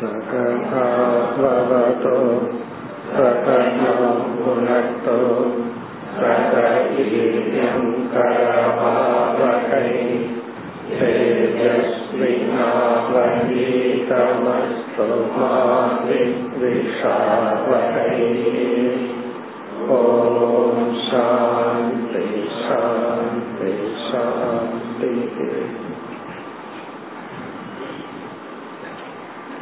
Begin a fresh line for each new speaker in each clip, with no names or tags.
सकभाववतो सकनो भुनक्तो सकयङ्करभावकै तेजस्विनावनीतमस्तु मा विद्विषावकै ॐ शान्ति शान्ति शान्तिः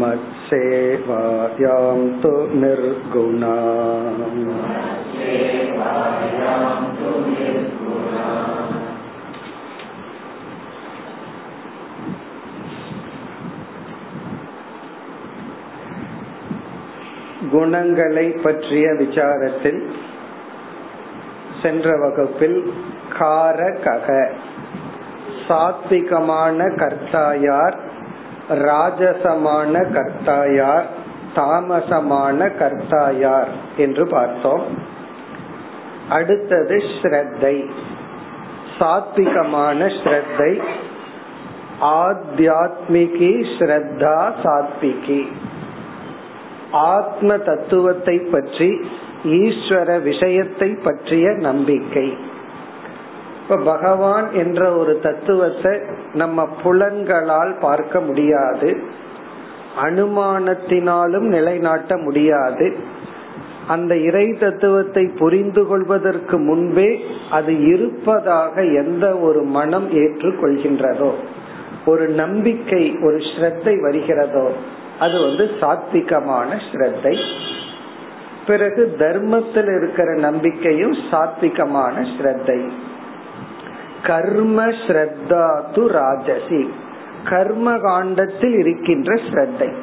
मत्सेवायां तु निर्गुणा குணங்களை பற்றிய விசாரத்தில் சென்ற வகுப்பில் காரகக சாத்விகமான கர்த்தாயார் ராஜசமான கர்த்தாயார் தாமசமான கர்த்தாயார் என்று பார்த்தோம். அடுத்தது ஸ்ரத்தை. சாத்விகமான ஸ்ரத்தை. ஆத்தியாத்மிகி ஸ்ரத்தா சாத்விகி. ஆத்ம தத்துவத்தை பற்றி ஈஸ்வர விஷயத்தை பற்றிய நம்பிக்கை. இப்ப பகவான் என்ற ஒரு தத்துவத்தை நம்ம புலன்களால் பார்க்க முடியாது. அனுமானத்தினாலும் நிலைநாட்ட முடியாது. அந்த இறை தத்துவத்தை புரிந்து கொள்வதற்கு முன்பே அது இருப்பதாக எந்த ஒரு மனம் ஏற்றுக்கொள்கின்றதோ ஒரு நம்பிக்கை ஒரு ஸ்ரத்தை வருகிறதோ அது வந்து சாத்விகமான ஸ்ரத்தை. பிறகு தர்மத்தில் இருக்கிற நம்பிக்கையும் சாத்விகமான ஸ்ரத்தை. கர்ம ஸ்ரத்தா து ராஜசி. கர்ம காண்டத்தில் இருக்கின்ற ஸ்ரத்தை.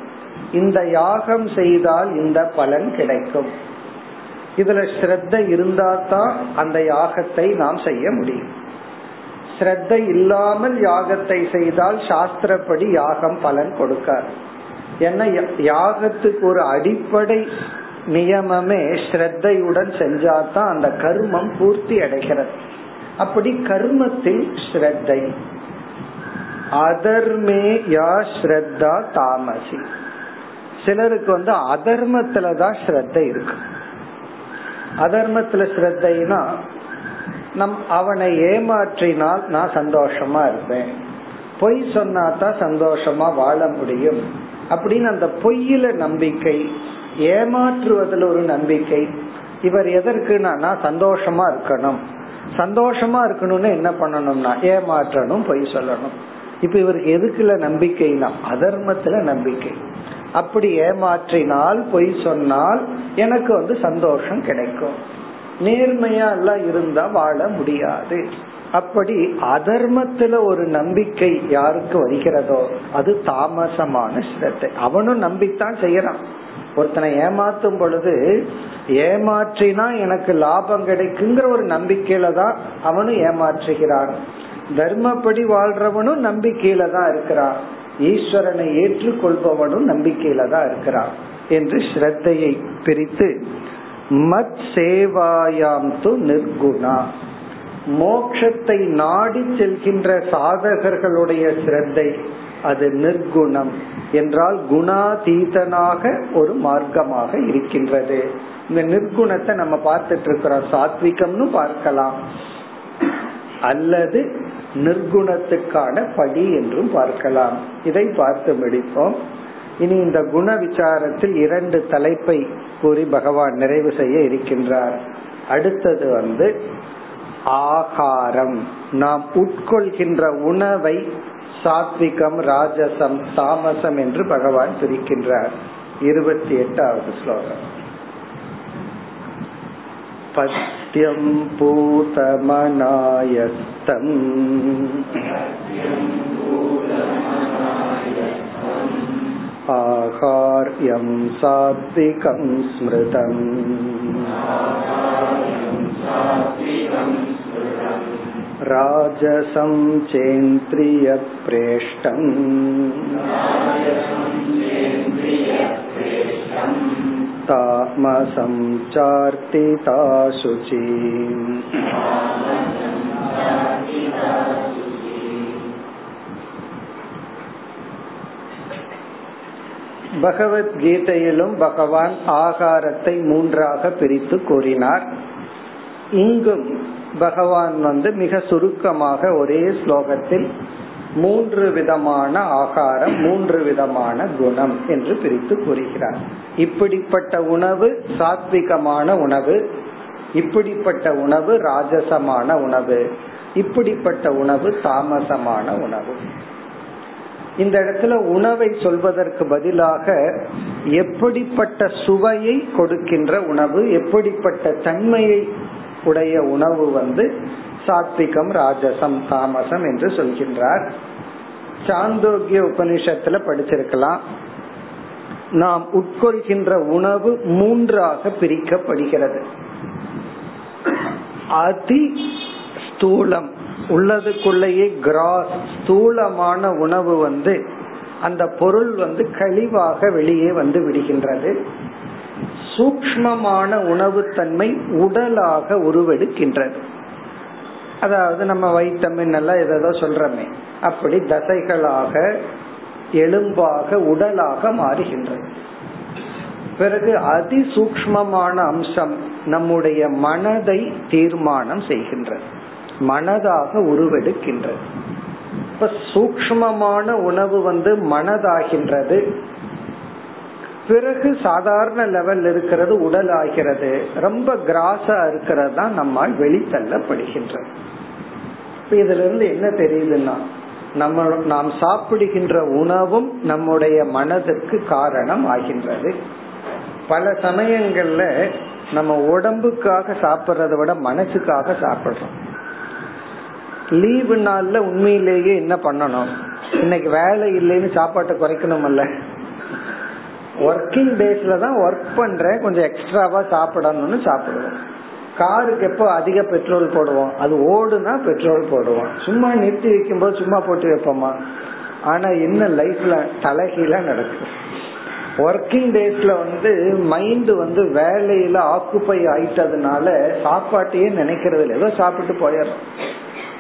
இந்த யாகம் செய்தால் இந்த பலன் கிடைக்கும். இதுல ஸ்ரத்த இருந்தா தான் அந்த யாகத்தை நாம் செய்ய முடியும். ஸ்ரத்த இல்லாமல் யாகத்தை செய்தால் சாஸ்திரப்படி யாகம் பலன் கொடுக்காது. ஏன்னா யாகத்துக்கு ஒரு அடிப்படை நியமமே ஸ்ரத்தையுடன் செஞ்சாதான் அந்த கர்மம் பூர்த்தி அடைகிறது. அப்படி கர்மத்தில் ஸ்ரத்தை. அதர்மே யா ஸ்ரத்தா தாமசி. சிலருக்கு வந்து அதர்மத்துலதான் ஸ்ரத்தை இருக்கு. அதர்மத்துல ஸ்ரத்தைனா நம் அவனை ஏமாற்றினால் நான் சந்தோஷமா இருப்பேன். பொய் சொன்னா தான் சந்தோஷமா வாழ முடியும். அப்படின்னு அந்த பொய்யில நம்பிக்கை ஏமாற்றுவதில் ஒரு நம்பிக்கை இவர் எதற்குனா நான் சந்தோஷமா இருக்கணும். சந்தோஷமா இருக்கணும்னு என்ன பண்ணணும்னா ஏமாற்றணும் பொய் சொல்லணும். இப்ப இவருக்கு எதுக்குல நம்பிக்கைனா அதர்மத்துல நம்பிக்கை. அப்படி ஏமாற்றினால் பொய் சொன்னால் எனக்கு வந்து சந்தோஷம் கிடைக்கும். நேர்மையா எல்லாம் இருந்தா வாழ முடியாது. அப்படி அதர்மத்துல ஒரு நம்பிக்கை யாருக்கு வருகிறதோ அது தாமசமான சிரத்தை. அவனும் நம்பித்தான் செய்யறான். ஒருத்தனை ஏமாத்தும் பொழுது ஏமாற்றினா எனக்கு லாபம் கிடைக்குங்கிற ஒரு நம்பிக்கையில தான் அவனும் ஏமாற்றுகிறான். தர்மப்படி வாழ்றவனும் நம்பிக்கையில தான் இருக்கிறான். ஈஸ்வரனை ஏற்றுக்கொள்பவனும் நம்பிக்கையில தான் இருக்கிறான் என்று ஸ்ரத்தையை பிரித்து மத் சேவாயாம் து நிர்குணா. மோக்ஷத்தை நாடி செல்கின்ற சாதகர்களுடைய சிரத்தை அது நிர்குணம் என்றால் குணாதீதனாக ஒரு மார்க்கமாக இருக்கின்றது. இந்த நிர்குணத்தை நம்ம பார்த்துட்டு இருக்கிறோம் சாத்விகம்னு பார்க்கலாம். அல்லது நிர்குணத்துக்கான படி என்றும் பார்க்கலாம். இதை பார்த்து முடிப்போம். இனி இந்த குண விசாரத்தில் இரண்டு தலைப்பை கூறி பகவான் நிறைவு செய்ய இருக்கின்றார். அடுத்தது வந்து ஆகாரம். நாம் உட்கொள்கின்ற உணவை சாத்விகம் ராஜசம் தாமசம் என்று பகவான் பிரிக்கின்றார். இருபத்தி எட்டாவது ஸ்லோகம். पथ्यं पूतमनायस्तम् आहार्यं सात्विकं स्मृतम् राजसं चेन्द्रियप्रेष्टम् तामसं चार्तिता शुचिम् பகவத்கீதையிலும் பகவான் ஆகாரத்தை மூன்றாக பிரித்து கூறினார் இங்கும் பகவான் வந்து மிக சுருக்கமாக ஒரே ஸ்லோகத்தில் மூன்று விதமான ஆகாரம் மூன்று விதமான குணம் என்று பிரித்து கூறுகிறார். இப்படிப்பட்ட உணவு சாத்விகமான உணவு இப்படிப்பட்ட உணவு ராஜசமான உணவு இப்படிப்பட்ட உணவு தாமசமான உணவு. இந்த இடத்துல உணவை சொல்வதற்கு பதிலாக எப்படிப்பட்ட சுவையை கொடுக்கின்ற உணவு எப்படிப்பட்ட தன்மையை உடைய உணவு வந்து சாத்விகம் ராஜசம் தாமசம் என்று சொல்கின்றார். சாந்தோக்கிய உபனிஷத்துல படிச்சிருக்கலாம். நாம் உட்கொள்கின்ற உணவு மூன்றாக பிரிக்கப்படுகிறது. அதி ஸ்தூலம். உள்ளதுக்குள்ளேயே கிராஸ் ஸ்தூலமான உணவு வந்து அந்த பொருள் வந்து கழிவாக வெளியே வந்து விடுகின்றது. சூக்மமான உணவுத்தன்மை உடலாக உருவெடுக்கின்றது. அதாவது நம்ம வைட்டமின் எல்லாம் ஏதோ சொல்றமே. அப்படி தசைகளாக எலும்பாக உடலாக மாறுகின்றது. பிறகு அதி சூக்மமான அம்சம் நம்முடைய மனதை தீர்மானம் செய்கின்றது. மனதாக உருவெடுக்கின்றது. இப்ப சூக்மமான உணவு வந்து மனதாகின்றது. பிறகு சாதாரண லெவல் இருக்கிறது உடல் ஆகிறது ரொம்ப கிராஸா இருக்கிறது தான் நம்மால் வெளித்தள்ளப்படுகின்றது. இதுல இருந்து என்ன தெரியுதுன்னா நம்ம நாம் சாப்பிடுகின்ற உணவும் நம்முடைய மனதிற்கு காரணம் ஆகின்றது. பல சமயங்கள்ல நம்ம உடம்புக்காக சாப்பிட்றத விட மனசுக்காக சாப்பிடுறோம். லீவு நாள்ல உண்மையிலேயே என்ன பண்ணணும்? இன்னைக்கு வேலை இல்லைன்னு சாப்பாட்டை குறைக்கணும்ல ஒர்க்கிங் டேஸ்ல தான் ஒர்க் பண்றேன் கொஞ்சம் எக்ஸ்ட்ராவா சாப்பிடணும்னு சாப்பிடுவோம் காருக்கு எப்போ அதிக பெட்ரோல் போடுவோம் அது ஓடுனா பெட்ரோல் போடுவோம். சும்மா நிறுத்தி வைக்கும் போது சும்மா போட்டு வைப்போமா? ஆனா என்ன லைஃப்ல தலைகீழ நடக்கும். ஒர்க்கிங் டேஸ்ல வந்து மைண்ட் வந்து வேலையில ஆக்குப்பை ஆயிட்டதுனால சாப்பாட்டையே நினைக்கிறது இல்லை ஏதோ சாப்பிட்டு போயிடும்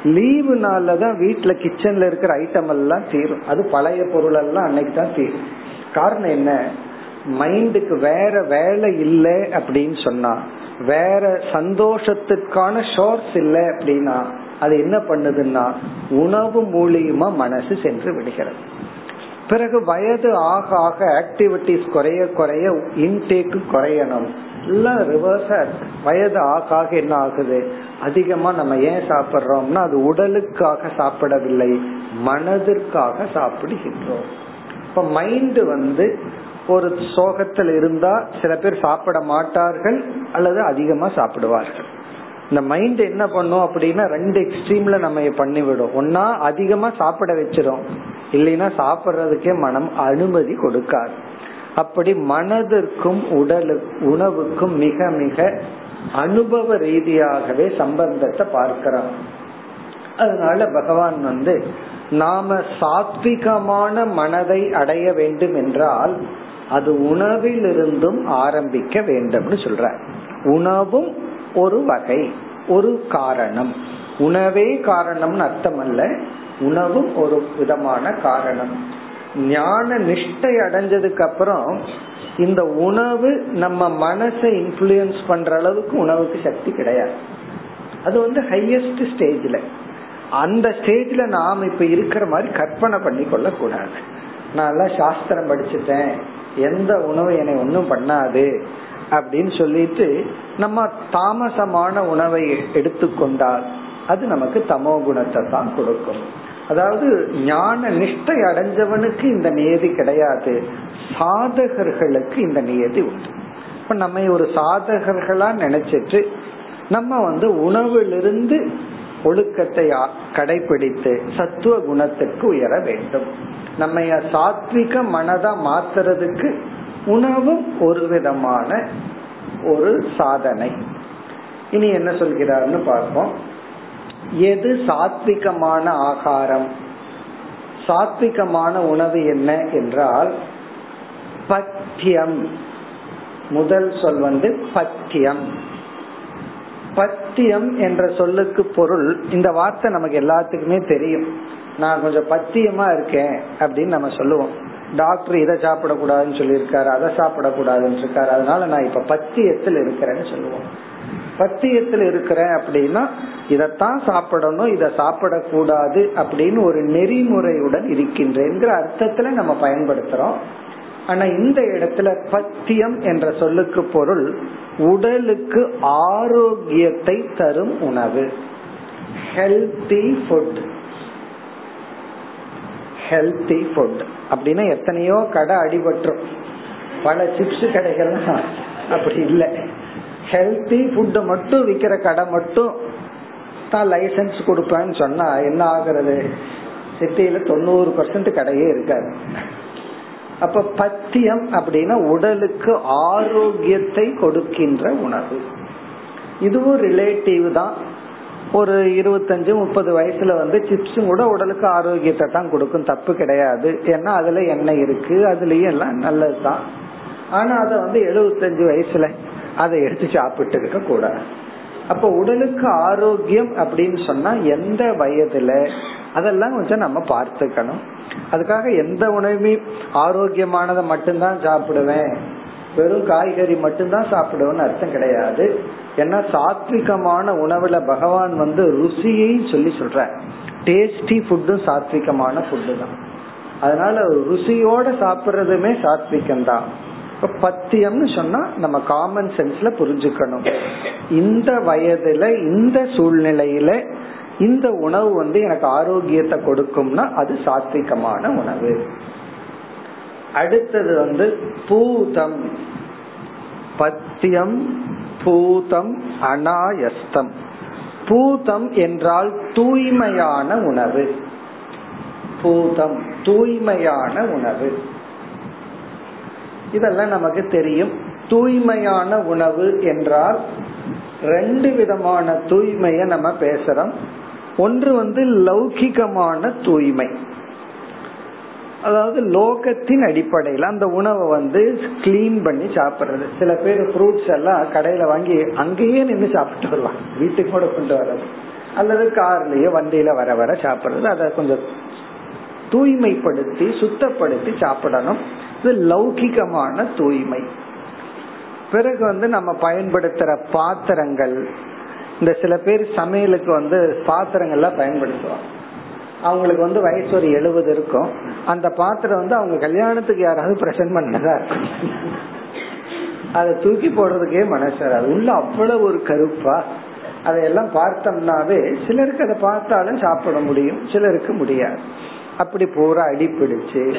லீவு நாள்ல தான் வீட்டுல கிச்சன்ல இருக்கிற ஐட்டம் எல்லாம் தீரும். அது பழைய பொருள் எல்லாம் அன்னைக்கு தான் தீரும். காரணம் என்ன? மைண்டுக்கு வேற வேலை இல்லை அப்படின்னு சொன்னா வேற சந்தோஷத்துக்கான ஷோர்ஸ் இல்லை அப்படின்னா அது என்ன பண்ணுதுன்னா உணவு மூலியமா மனசு சென்று விடுகிறது. பிறகு வயது ஆக ஆக ஆக்டிவிட்டிஸ் குறைய குறைய இன்டேக்கு குறையணும். எல்லாம் ரிவர்ஸா வயது ஆக ஆக என்ன ஆகுது? அதிகமா நம்ம ஏன் சாப்பிடுறோம்னா அது உடலுக்காக சாப்பிடவில்லை மனதிற்காக சாப்பிடுகின்றோம். இப்ப மைண்ட் வந்து ஒரு சோகத்தில் இருந்தா சில பேர் சாப்பிட மாட்டார்கள் அல்லது அதிகமா சாப்பிடுவார்கள். இந்த மைண்ட் என்ன பண்ணும் அப்படின்னா ரெண்டு எக்ஸ்ட்ரீம்ல நம்ம பண்ணிவிடும். ஒன்னா அதிகமா சாப்பிட வச்சிரும். இல்லைன்னா சாப்பிடுறதுக்கே மனம் அனுமதி கொடுக்காது. அப்படி மனதிற்கும் உடலு உணவுக்கும் மிக மிக அனுபவ ரீதியாகவே சம்பந்தத்தை பார்க்கிறோம் அதனால பகவான் வந்து நாம சாத்விகமான மனதை அடைய வேண்டும் என்றால் அது உணவிலிருந்தும் ஆரம்பிக்க வேண்டும்னு சொல்ற. உணவும் ஒரு வகை ஒரு காரணம். உணவே காரணம்னு அர்த்தம் அல்ல உணவும் ஒரு விதமான காரணம். ஞான நிஷ்டை அடைஞ்சதுக்கு அப்புறம் இந்த உணவு நம்ம மனசை இன்ஃபுளுயன்ஸ் பண்ற அளவுக்கு உணவுக்கு சக்தி கிடையாது. அது வந்து ஹையஸ்ட் ஸ்டேஜ்ல அந்த ஸ்டேஜ்ல நாம் இப்ப இருக்கிற மாதிரி கற்பனை பண்ணி கொள்ள கூடாது நான் எல்லாம் சாஸ்திரம் படிச்சுட்டேன். எந்த உணவு என்னை ஒன்றும் பண்ணாது அப்படின்னு சொல்லிட்டு நம்ம தாமசமான உணவை எடுத்துக்கொண்டால் அது நமக்கு தமோ குணத்தை தான் கொடுக்கும். அதாவது ஞான நிஷ்டை அடைஞ்சவனுக்கு இந்த நியதி கிடையாது சாதகர்களுக்கு இந்த நியதி உண்டு. இப்ப நம்ம ஒரு சாதகர்களா நினைச்சிட்டு நம்ம வந்து உணவிலிருந்து ஒழுக்கத்தை கடைபிடித்து சத்துவ குணத்துக்கு உயர வேண்டும். நம்ம சாத்விக மனதா மாத்துறதுக்கு உணவும் ஒரு விதமான ஒரு சாதனை. இனி என்ன சொல்கிறார்னு பார்ப்போம். எது சாத்விகமான ஆகாரம்? சாத்விகமான உணவு என்ன என்றால் பத்தியம் முதல் சொல் வந்து பத்தியம் பத்தியம் என்ற சொல்லுக்கு பொருள். இந்த வார்த்தை நமக்கு எல்லாத்துக்குமே தெரியும். நான் கொஞ்சம் பத்தியமா இருக்கேன் அப்படின்னு நம்ம சொல்லுவோம். டாக்டர் இதை சாப்பிடக்கூடாதுன்னு சொல்லியிருக்காரு அதை சாப்பிடக்கூடாதுன்னு இருக்காரு அதனால நான் இப்ப பத்தியத்தில் இருக்கிறேன்னு சொல்லுவோம். பத்தியத்தில் இருக்கிறேன் அப்படின்னா இதைத்தான் சாப்பிடணும் இதை சாப்பிடக்கூடாது அப்படின்னு ஒரு நெறிமுறையுடன் இருக்கின்றேங்கிற அர்த்தத்துல நம்ம பயன்படுத்துறோம். ஆனா இந்த இடத்துல பத்தியம் என்ற சொல்லுக்கு பொருள் உடலுக்கு ஆரோக்கியத்தை தரும் உணவு. ஹெல்தி ஃபுட் ஹெல்தி ஃபுட் அப்படின்னா எத்தனையோ கடை அடிபட்டுரும். பல சிப்ஸ் கடைகள்லாம் அப்படி இல்லை. ஹெல்தி ஃபுட்டு மட்டும் விற்கிற கடை மட்டும் தான் லைசன்ஸ் கொடுப்பேன்னு சொன்னா என்ன ஆகுறது? சிட்டியில தொண்ணூறு பர்சன்ட் கடையே இருக்காது. அப்ப பத்தியம் அப்படின்னா உடலுக்கு ஆரோக்கியத்தை கொடுக்கின்ற உணவு. இதுவும் ரிலேட்டிவ் தான். ஒரு இருபத்தஞ்சு முப்பது வயசுல வந்து சிப்ஸும் கூட உடலுக்கு ஆரோக்கியத்தை தான் கொடுக்கும். தப்பு கிடையாது. ஏன்னா அதுல எண்ணெய் இருக்கு. அதுலயும் எல்லாம் நல்லதுதான். ஆனா அத வந்து எழுபத்தஞ்சு வயசுல அதை எடுத்து சாப்பிட்டு இருக்க கூடாது அப்ப உடலுக்கு ஆரோக்கியம் அப்படின்னு சொன்னா எந்த வயதுல? அதெல்லாம் கொஞ்சம் நம்ம பார்த்துக்கணும். அதுக்காக எந்த உணவுமே ஆரோக்கியமானதை மட்டும்தான் சாப்பிடுவேன். வெறும் காய்கறி மட்டும்தான் சாப்பிடுவேன்னு அர்த்தம் கிடையாது. ஏன்னா சாத்விகமான உணவுல பகவான் வந்து ருசியை சொல்லி சொல்ற டேஸ்டி ஃபுட்டும் சாத்விகமான ஃபுட்டு தான் அதனால ருசியோட சாப்பிடுறதுமே சாத்விகம் தான் பத்தியம்னு சொன்னா நம்ம காமன் சென்ஸ்ல புரிஞ்சுக்கணும். இந்த வயதுல இந்த சூழ்நிலையில இந்த உணவு வந்து எனக்கு ஆரோக்கியத்தை கொடுக்கும்னா அது சாத்விகமான உணவு. அடுத்தது வந்து பூதம். பத்தியம் பூதம் அனாயஸ்தம் பூதம் என்றால் தூய்மையான உணவு. பூதம் தூய்மையான உணவு. இதெல்லாம் நமக்கு தெரியும். தூய்மையான உணவு என்றால் ரெண்டு விதமான தூய்மைய நம்ம பேசுறோம். ஒன்று வந்து லௌகிகமான தூய்மை. அதாவது லோகத்தின் அடிப்படையில் அந்த உணவை வந்து கிளீன் பண்ணி சாப்பிடுறது. சில பேர் ஃப்ரூட்ஸ் எல்லாம் கடையில வாங்கி அங்கேயே நின்று சாப்பிட்டு வருவாங்க. வீட்டுக்கு கூட கொண்டு வர்றது. அல்லது கார்லயோ வண்டியில வர வர சாப்பிடுறது. அதை கொஞ்சம் தூய்மைப்படுத்தி சுத்தப்படுத்தி சாப்பிடணும். இது லௌகிகமான தூய்மை. பிறகு வந்து நம்ம பயன்படுத்துற பாத்திரங்கள் இந்த சில பேர் சமையலுக்கு வந்து பாத்திரங்கள்லாம் பயன்படுத்துவாங்க. அவங்களுக்கு வந்து வயசு ஒரு எழுபது இருக்கும். அந்த பாத்திரம் வந்து அவங்க கல்யாணத்துக்கு யாராவது பிரசன்ட் பண்ணதா இருக்கும் அதை தூக்கி போடுறதுக்கே மனசு வராது. உள்ள அவ்வளவு ஒரு கருப்பா. அதையெல்லாம் பார்த்தோம்னாவே சிலருக்கு அதை பார்த்தாலும் சாப்பிட முடியும் சிலருக்கு முடியாது. அப்படி பூரா அடிப்பிடிச்சு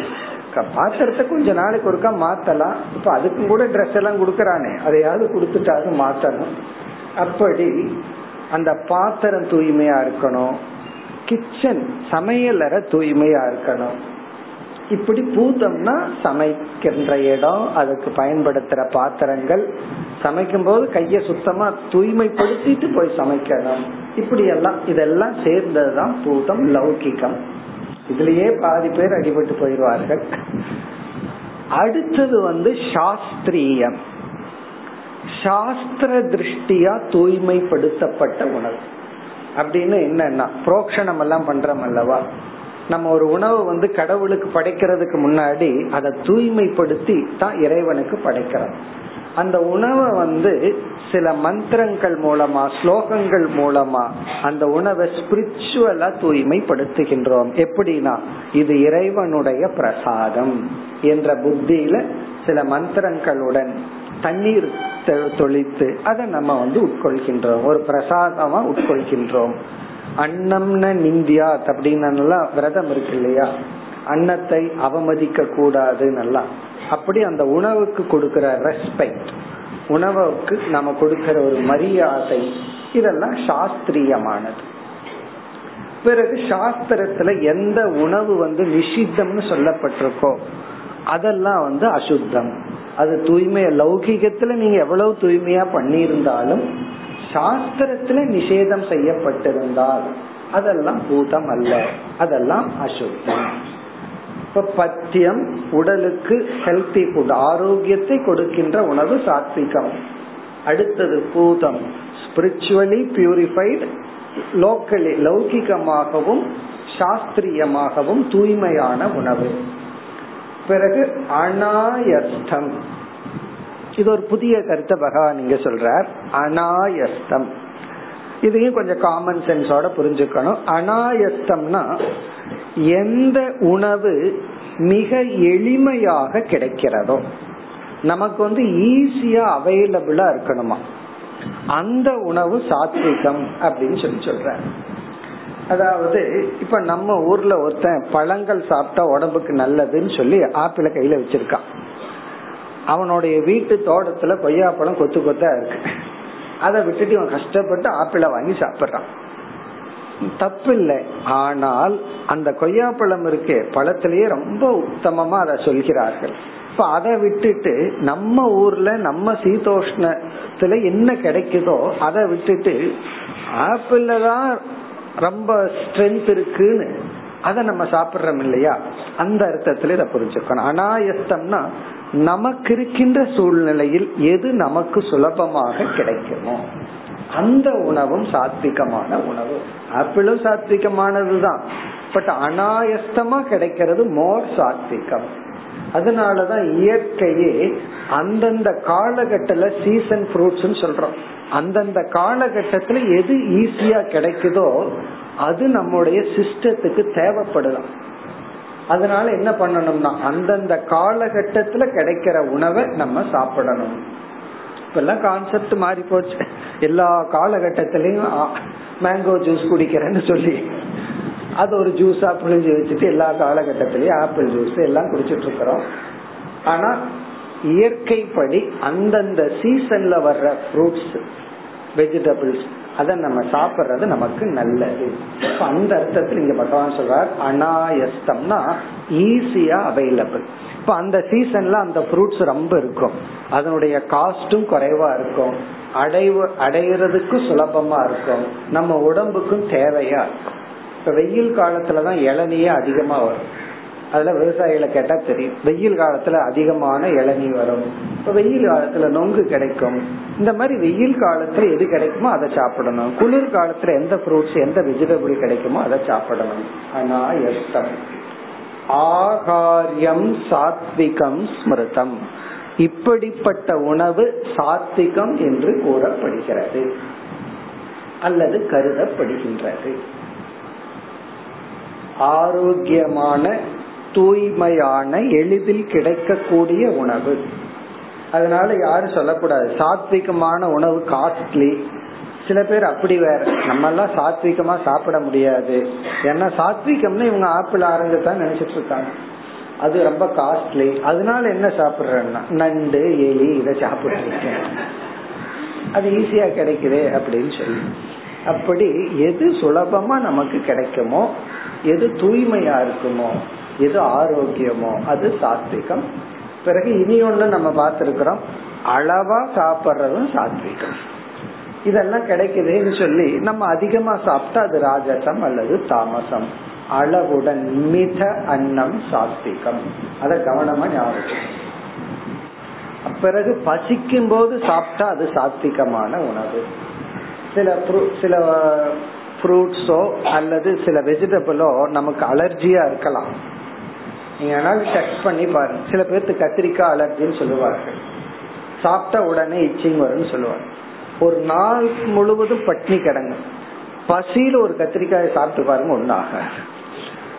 பாத்திரத்தை கொஞ்ச நாளைக்கு ஒருக்கா மாத்தலாம். இப்ப அதுக்கும் கூட ட்ரெஸ் எல்லாம் கொடுக்கறானே. அதையாவது கொடுத்துட்டாரு மாத்தணும். அப்படி அந்த பாத்திரம் தூய்மையா இருக்கணும். கிச்சன் சமையலற தூய்மையா இருக்கணும். இப்படி பூதம்னா சமைக்கின்ற இடம் அதுக்கு பயன்படுத்துற பாத்திரங்கள். சமைக்கும் போது கைய சுத்தமா தூய்மைப்படுத்திட்டு போய் சமைக்கணும். இப்படி எல்லாம் இதெல்லாம் சேர்ந்ததுதான் பூதம் லௌகிகம். இதுலயே பாதி பேர் அடிபட்டு போயிடுவார்கள். அடுத்தது வந்து சாஸ்திரியம். சாஸ்திர திருஷ்டியா தூய்மைப்படுத்தப்பட்ட உணவு. அப்படின்னு என்னன்னா புரோக்ஷணம் எல்லாம் பண்றோம் அல்லவா? நம்ம ஒரு உணவு வந்து கடவுளுக்கு படைக்கிறதுக்கு முன்னாடி அதை தூய்மைப்படுத்தி தான் இறைவனுக்கு படைக்கிறோம். அந்த உணவை வந்து சில மந்திரங்கள் மூலமா ஸ்லோகங்கள் மூலமா அந்த உணவை ஸ்பிரிச்சுவலா தூய்மைப்படுத்துகின்றோம். எப்படின்னா இது இறைவனுடைய பிரசாதம் என்ற புத்தியில சில மந்திரங்களுடன் தண்ணீர் தொழித்து அதை நம்ம வந்து உட்கொள்கின்றோம். ஒரு பிரசாதமா உட்கொள்கின்றோம். அன்னம்ன நிந்தியா அப்படின்னு விரதம் இருக்கு இல்லையா? அன்னத்தை அவமதிக்க கூடாதுன்னு அப்படி அந்த உணவுக்கு கொடுக்கிற ரெஸ்பெக்ட் உணவுக்கு நம்ம கொடுக்கிற ஒரு மரியாதை இதெல்லாம் சாஸ்திரியமானது. பிறகு சாஸ்திரத்துல எந்த உணவு வந்து நிஷித்தம்னு சொல்லப்பட்டிருக்கோ அதெல்லாம் வந்து அசுத்தம். அது தூய்மை லௌகிகத்துல நீங்க எவ்வளவு தூய்மையா பண்ணியிருந்தாலும் சாஸ்திரத்துல நிஷேதம் செய்யப்பட்டிருந்தால் அதெல்லாம் பூதம் அல்ல. அதெல்லாம் அசுத்தம். இப்ப பத்தியம் உடலுக்கு ஹெல்த்தி ஃபுட் ஆரோக்கியத்தை கொடுக்கின்ற உணவு சாத்விகம். அடுத்தது பூதம். ஸ்பிரிச்சுவலி பியூரிஃபைடு லோக்கலி லௌகிகமாகவும் சாஸ்திரியமாகவும் தூய்மையான உணவு. பிறகு அனாயஸ்தம். இது ஒரு புதிய கருத்தை பகவான் இங்க சொல்றார். அனாயஸ்தம். இதையும் கொஞ்சம் காமன் சென்ஸோட புரிஞ்சுக்கணும். அனாயத்தம்னா எந்த உணவு மிக எளிமையாக கிடைக்கிறதோ நமக்கு வந்து ஈஸியா அவைலபிளா இருக்கணுமா? அந்த உணவு சாத்விகம் அப்படின்னு சொல்லி சொல்ற அதாவது இப்ப நம்ம ஊர்ல ஒருத்தன் பழங்கள் சாப்பிட்டா உடம்புக்கு நல்லதுன்னு சொல்லி ஆப்பிள கையில வச்சிருக்கான். அவனுடைய வீட்டு தோட்டத்துல கொய்யாப்பழம் கொத்து கொத்தா இருக்கு. அதை விட்டுட்டு இவன் கஷ்டப்பட்டு ஆப்பிள வாங்கி சாப்பிடுறான். தப்பு இல்லை ஆனால் அந்த கொய்யாப்பழம் இருக்கு பழத்திலேயே ரொம்ப உத்தமமா அதை சொல்கிறார்கள். இப்ப அதை விட்டுட்டு நம்ம ஊர்ல நம்ம சீதோஷ்ணத்துல என்ன கிடைக்குதோ அதை விட்டுட்டு ஆப்பிள்ல தான் ரொம்ப ஸ்ட்ரென்த் இருக்குன்னு அதை நம்ம சாப்பிடுறோம் இல்லையா? அந்த அர்த்தத்துல இதை புரிஞ்சுக்கணும். அனாயஸ்தம்னா நமக்கு இருக்கின்ற சூழ்நிலையில் எது நமக்கு சுலபமாக கிடைக்குமோ அந்த உணவும் சாத்விகமான உணவு. ஆப்பிளும் சாத்விகமானதுதான். பட் அனாயஸ்தமா கிடைக்கிறது மோர் சாத்விகம். அதனாலதான் இயற்கையே அந்தந்த காலகட்டத்துல சீசன் ஃப்ரூட்ஸ் சொல்றோம். அந்தந்த காலகட்டத்துல எது ஈஸியா கிடைக்குதோ அது நம்முடைய சிஸ்டத்துக்கு தேவைப்படலாம் அதனால என்ன பண்ணணும்னா அந்தந்த காலகட்டத்துல கிடைக்கிற உணவை நம்ம சாப்பிடணும். இப்பெல்லாம் கான்செப்ட் மாறி போச்சு. எல்லா காலகட்டத்திலயும் மேங்கோ ஜூஸ் குடிக்கிறேன்னு சொல்லி அது ஒரு ஜூஸா புழிஞ்சு வச்சுட்டு எல்லா காலகட்டத்திலயும் ஆப்பிள் ஜூஸ் எல்லாம் குடிச்சிட்டு இருக்கிறோம் ஆனா இயற்கைப்படி அந்தந்த சீசன்ல வர்ற ஃப்ரூட்ஸ் வெஜிடபிள்ஸ் அதை நம்ம சாப்பிடுறது நமக்கு நல்லது. அந்த அர்த்தத்தில் இங்க பகவான் சொல்றார் அனாயஸ்தம்னா ஈஸியா அவைலபிள் இப்ப அந்த சீசன்ல அந்த ஃப்ரூட்ஸ் ரொம்ப இருக்கும். அதனுடைய காஸ்டும் குறைவா இருக்கும். அடைவு அடையிறதுக்கும் சுலபமா இருக்கும். நம்ம உடம்புக்கும் தேவையா? இருக்கும் இப்ப வெயில் காலத்துலதான் இளநியே அதிகமா வரும். அதுல விவசாயிகளை கேட்டா தெரியும். வெயில் காலத்துல அதிகமான இளநீ வரும். வெயில் காலத்துல நொங்கு கிடைக்கும். இந்த மாதிரி வெயில் காலத்துல எது கிடைக்குமோ அதை சாப்பிடணும். குளிர் காலத்துல எந்த ஃப்ரூட்ஸ் எந்த வெஜிடபிள் கிடைக்குமோ அதை சாப்பிடணும். ஆனா எஷ்டம் ஆகாரியம் சாத்விகம் ஸ்மிருதம். இப்படிப்பட்ட உணவு சாத்விகம் என்று கூறப்படுகிறது. அல்லது கருதப்படுகின்றது. ஆரோக்கியமான தூய்மையான எளிதில் கிடைக்கக்கூடிய உணவு. அதனால யாரும் சொல்லக்கூடாது. சாத்விகமான உணவு காஸ்ட்லி சில பேர் அப்படி வேற. நம்ம எல்லாம் சாத்விகமா சாப்பிட முடியாது. ஏன்னா சாத்விகம்னு இவங்க ஆப்பிள் ஆரஞ்சு தான் நினைச்சிட்டு இருக்காங்க அது ரொம்ப காஸ்ட்லி அதனால என்ன சாப்பிடுறேன்னா நண்டு எலி இதை சாப்பிடுறீங்க அது ஈஸியா கிடைக்குது அப்படின்னு சொல்லி. அப்படி எது சுலபமா நமக்கு கிடைக்குமோ எது தூய்மையா இருக்குமோ எது ஆரோக்கியமோ அது சாத்விகம். பிறகு இனி ஒண்ணு நம்ம பார்த்திருக்கிறோம். அளவா சாப்பிடுறதும் சாத்விகம். இதெல்லாம் கிடைக்குதுன்னு சொல்லி நம்ம அதிகமா சாப்பிட்டா அது ராஜசம் அல்லது தாமசம். அளவுடன் மித அன்னம் சாத்விகம். அத கவனமா ஞாபகம் பிறகு பசிக்கும் போது சாப்பிட்டா அது சாத்விகமான உணவு. சில சில ஃப்ரூட்ஸோ அல்லது சில வெஜிடபிளோ நமக்கு அலர்ஜியா இருக்கலாம். நீங்க வேணாலும் செக் பண்ணி பாருங்க. சில பேருக்கு கத்திரிக்காய் அலர்ஜின்னு சொல்லுவார்கள். சாப்பிட்ட உடனே இச்சிங் வரும்னு சொல்லுவாங்க. ஒரு நாள் முழுவதும் பட்னி கிடங்க. பசியில ஒரு கத்திரிக்காயை சாப்பிட்டு பாருங்க ஒன்னாக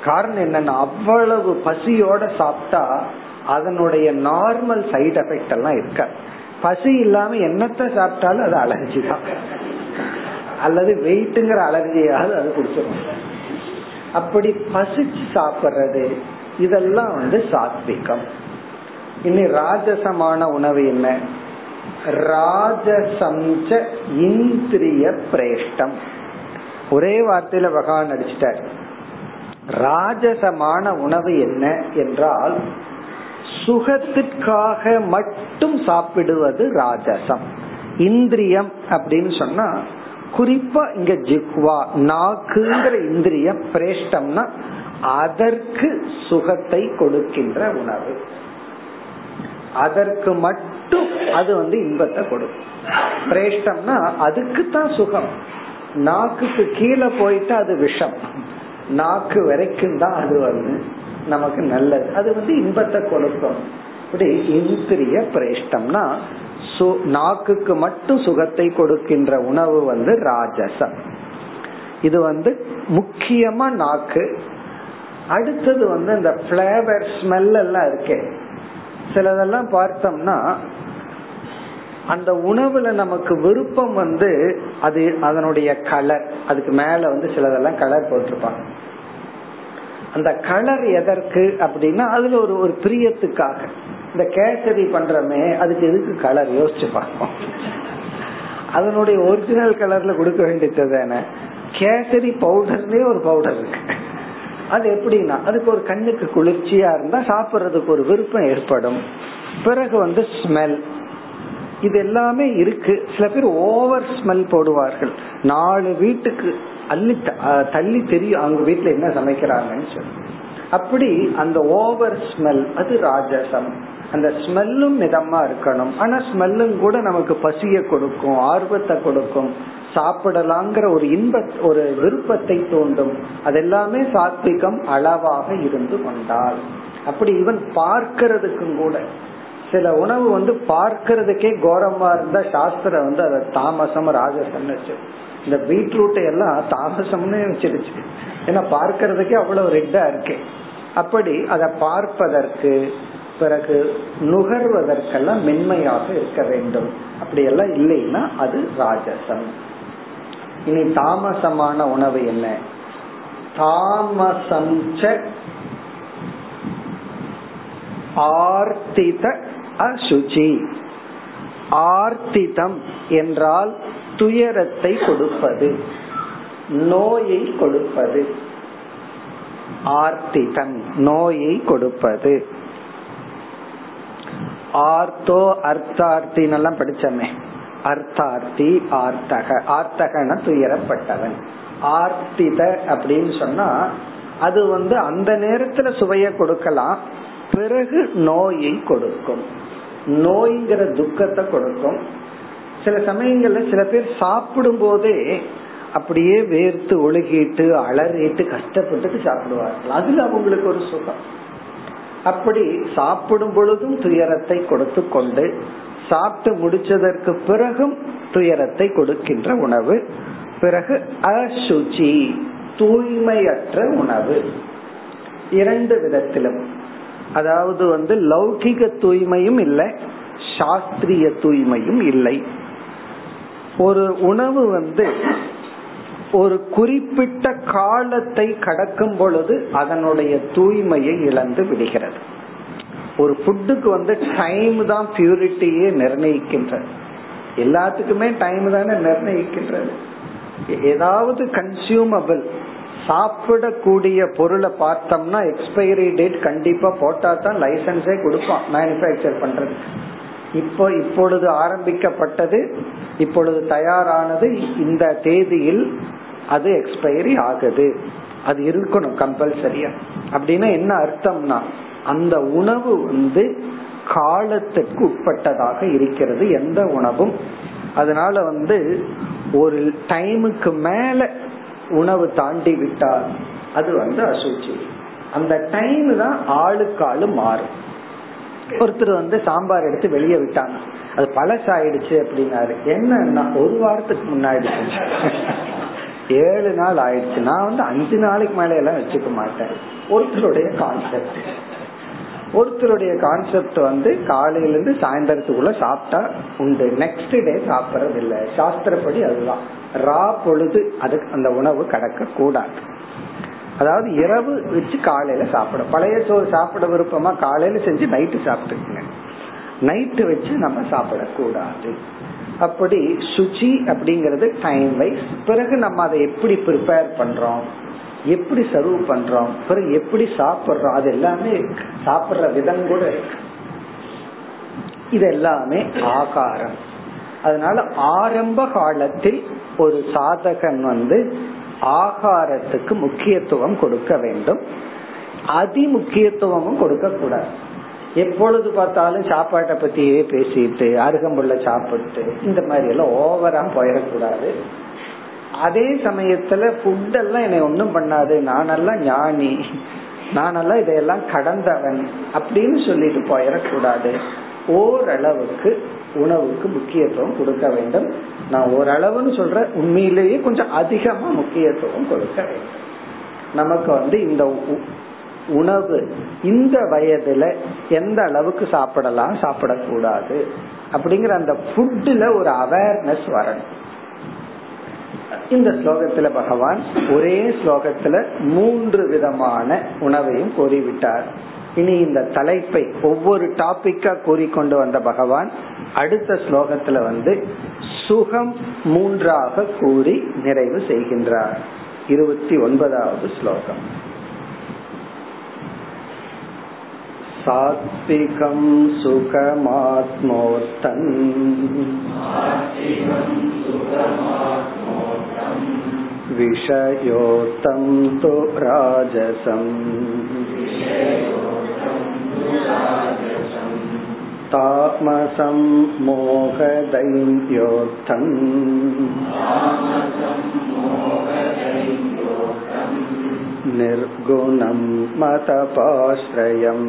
காரணம் என்னன்னா அவ்வளவு பசியோட சாப்பிட்டா அதனுடைய நார்மல் சைடு எஃபெக்ட் எல்லாம் இருக்க பசி இல்லாம என்னத்தை சாப்பிட்டாலும் அது அலர்ஜி தான். அல்லது வெயிட்டுங்கிற அலர்ஜியாவது அது குடிச்சிடும் அப்படி பசிச்சு சாப்பிடுறது இதெல்லாம் வந்து சாத்விகம். இனி ராஜசமான உணவு என்ன? ராஜசம்ச இந்திரிய பிரேஷ்டம். ஒரே வார்த்தையில பகவான் அடிச்சிட்டார் ராஜசமான உணவு என்ன என்றால் சுகத்திற்காக மட்டும் சாப்பிடுவது ராஜசம். இந்திரியம் அப்படின்னு சொன்னா குறிப்பா இங்க ஜிக்வா நாக்குங்கிற இந்திரியம் பிரேஷ்டம்னா அதற்கு சுகத்தை கொடுக்கின்ற உணவு. அதற்கு மட்டும் அது வந்து இன்பத்தை கொடுக்கும். பிரேஷ்டம்னா அதுக்கு தான் சுகம். நாக்குக்கு கீழே போயிட்டு அது விஷம். நாக்கு வரைக்கும் தான் அது வந்து நமக்கு நல்லது. அது வந்து இன்பத்தை கொடுக்கும். இப்படி இந்திரிய பிரேஷ்டம்னா நாக்குக்கு மட்டும் சுகத்தை கொடுக்கின்ற உணவு வந்து ராஜசம். இது வந்து முக்கியமா நாக்கு அடுத்தது வந்து இந்த பிளேவர் ஸ்மெல் எல்லாம் இருக்கே. சிலதெல்லாம் பார்த்தோம்னா அந்த உணவுல நமக்கு விருப்பம் வந்து அது அதனுடைய கலர் அதுக்கு மேல வந்து சிலதெல்லாம் கலர் போட்டிருப்பாங்க. அந்த கலர் எதற்கு அப்படின்னா அதுல ஒரு ஒரு பிரியத்துக்காக. இந்த கேசரி பண்றமே அதுக்கு எதுக்கு கலர் யோசிச்சு பார்ப்போம். அதனுடைய ஒரிஜினல் கலர்ல கொடுக்க வேண்டியது தானே. கேசரி பவுடர்லயே ஒரு பவுடர் இருக்கு. அது எப்படின்னா அதுக்கு ஒரு கண்ணுக்கு குளிர்ச்சியா இருந்தா சாப்பிடுறதுக்கு ஒரு விருப்பம் ஏற்படும். பிறகு வந்து ஸ்மெல் இது எல்லாமே இருக்கு. சில பேர் ஓவர் ஸ்மெல் போடுவார்கள். நாலு வீட்டுக்கு அள்ளி தள்ளி தெரியும் அவங்க வீட்டுல என்ன சமைக்கிறாங்கன்னு சொல்லி. அப்படி அந்த ஓவர் ஸ்மெல் அது ராஜசம். அந்த ஸ்மெல்லும் மிதமா இருக்கணும். ஆனா ஸ்மெல்லும் கூட நமக்கு பசிய கொடுக்கும் ஆர்வத்தை கொடுக்கும். சாப்பிடலாங்கிற ஒரு இன்ப ஒரு விருப்பத்தை தோண்டும். அதெல்லாமே சாத்விகம் அளவாக இருந்து கொண்டால் அப்படி இவன் பார்க்கறதுக்கும் கூட. சில உணவு வந்து பார்க்கறதுக்கே கோரமா இருந்தா சாஸ்திரம் வந்து அதை தாமசம் ராஜசம்னு வச்சு இந்த பீட்ரூட்டை எல்லாம் தாமசம்னு வச்சிருச்சு. ஏன்னா பார்க்கறதுக்கே அவ்வளவு ரெட்டா இருக்கு. அப்படி அதை பார்ப்பதற்கு பிறகு நுகர்வதற்கெல்லாம் மென்மையாக இருக்க வேண்டும். அப்படி எல்லாம் இல்லைன்னா அது ராஜசம். இனி தாமசமான உணவு என்ன? தாமசம் ஆர்த்தித அசுச்சி. ஆர்த்திதம் என்றால் துயரத்தை கொடுப்பது நோயை கொடுப்பது. ஆர்த்திதம் நோயை கொடுப்பது. ஆர்த்தோ அர்த்தார்த்தின் எல்லாம் படிச்சமே. அர்த்தார்த்தி ஆர்த்தக. ஆர்த்தகன துயரப்பட்டவன். ஆர்த்தித அப்படின்னு சொன்னா அது வந்து அந்த நேரத்துல சுவைய கொடுக்கலாம் பிறகு நோயை கொடுக்கும். நோய்ங்கிற துக்கத்தை கொடுக்கும். சில சமயங்கள்ல சில பேர் சாப்பிடும் போதே அப்படியே வேர்த்து ஒழுகிட்டு அலறிட்டு கஷ்டப்பட்டுட்டு சாப்பிடுவார்கள். அதுல அவங்களுக்கு ஒரு சுகம். அப்படி சாப்பிடும் பொழுதும் துயரத்தை கொடுத்து கொண்டு சாப்பிட்டு முடிச்சதற்கு பிறகும் துயரத்தை கொடுக்கின்ற உணவு. பிறகு அசுச்சி தூய்மையற்ற உணவு. இரண்டு விதத்திலும். அதாவது வந்து லௌகிக தூய்மையும் இல்லை சாஸ்திரிய தூய்மையும் இல்லை. ஒரு உணவு வந்து ஒரு குறிப்பிட்ட காலத்தை கடக்கும் பொழுது அதனுடைய தூய்மையை இழந்து விடுகிறது. ஒரு ஃபுட்டுக்கு வந்து டைம் தான் பியூரிட்டியே நிர்ணயிக்கின்றது. எல்லாத்துக்குமே டைம் தானே நிர்ணயிக்கின்றது. ஏதாவது கன்சியூமபிள் சாப்பிடக்கூடிய பொருளை பார்த்தோம்னா எக்ஸ்பைரி டேட் கண்டிப்பா போட்டா தான் லைசன்ஸே கொடுப்பான் மேனுபேக்சர் பண்றது இப்போ இப்பொழுது ஆரம்பிக்கப்பட்டது இப்பொழுது தயாரானது இந்த தேதியில் அது எக்ஸ்பைரி ஆகுது. அது இருக்கணும் கம்பல்சரியா அப்படின்னா என்ன அர்த்தம்னா அந்த உணவு வந்து காலத்துக்கு உட்பட்டதாக இருக்கிறது எந்த உணவும். அதனால வந்து ஒரு டைமுக்கு மேல உணவு தாண்டி விட்டால் அது வந்து அசூச்சி. அந்த டைம் தான் ஆளுக்கு ஆளு மாறும். ஒருத்தர் வந்து சாம்பார் எடுத்து வெளியே விட்டாங்க. அது பழசாயிடுச்சு அப்படின்னாரு. என்னன்னா ஒரு வாரத்துக்கு முன்னாடி. ஏழு நாள் ஆயிடுச்சு. நான் வந்து அஞ்சு நாளைக்கு மேல எல்லாம் வச்சுக்க மாட்டேன். ஒருத்தருடைய கான்செப்ட் ஒருத்தருடைய கான்செப்ட் வந்து காலையில இருந்து சாயந்தரத்துக்குள்ள சாப்பிட்டா உண்டு. நெக்ஸ்ட் டே சாப்பிடறது இல்ல சாஸ்திரப்படி அதுதான். ரா பொழுது அது அந்த உணவு கடக்க கூடாது அதாவது இரவு வச்சு காலையில சாப்பிட பழைய சோறு சாப்பிட விருப்பமா காலையில செஞ்சு நைட்டு சாப்பிட்டுருங்க நைட்டு வச்சு நம்ம சாப்பிடக்கூடாது. அப்படி சுச்சி அப்படிங்கறது டைம் வைஸ் பிறகு நம்ம அதை எப்படி ப்ரிப்பேர் பண்றோம்? எப்படி சர்வ் பண்றோம் பிறகு எப்படி சாப்பிடுறோம் அது எல்லாமே சாப்பிடுற விதம் கூட இருக்கு. இது எல்லாமே ஆகாரம். அதனால ஆரம்ப காலத்தில் ஒரு சாதகன் வந்து ஆகாரத்துக்கு முக்கியத்துவம் கொடுக்க வேண்டும். அதி முக்கியத்துவமும் கொடுக்க கூடாது எப்பொழுது பார்த்தாலும் சாப்பாட்டை பத்தியே பேசிட்டு அருகம்புள்ள சாப்பிட்டு இந்த மாதிரி எல்லாம் ஓவரா போயிடக்கூடாது. அதே சமயத்துல ஃபுட் எல்லாம் என்னை ஒன்னும் பண்ணாது. நானெல்லாம் ஞானி. நானெல்லாம் இதையெல்லாம் கடந்தவன் அப்படின்னு சொல்லிட்டு போயிடக்கூடாது. ஓரளவுக்கு உணவுக்கு முக்கியத்துவம் கொடுக்க வேண்டும். நான் ஓரளவுன்னு சொல்ற உண்மையிலேயே கொஞ்சம் அதிகமா முக்கியத்துவம் கொடுக்க வேண்டும். நமக்கு வந்து இந்த உணவு இந்த வயதுல எந்த அளவுக்கு சாப்பிடலாம் சாப்பிடக்கூடாது அப்படிங்கிற அந்த ஃபுட்டுல ஒரு அவேர்னஸ் வரணும். இந்த ஸ்லோகத்துல பகவான் ஒரே ஸ்லோகத்துல மூன்று விதமான உணவையும் கூறிவிட்டார். இனி இந்த தலைப்பை ஒவ்வொரு டாபிக்கா கூறிக்கொண்டு வந்த பகவான் அடுத்த ஸ்லோகத்துல வந்து சுகம் மூன்றாக கூறி நிறைவு செய்கின்றார். இருபத்தி ஒன்பதாவது ஸ்லோகம். सात्विकं सुखमात्मोत्तम् विषयोत्तं तु राजसम् तामसं मोहदैन्योत्थम् निर्गुणं मतपाश्रयम्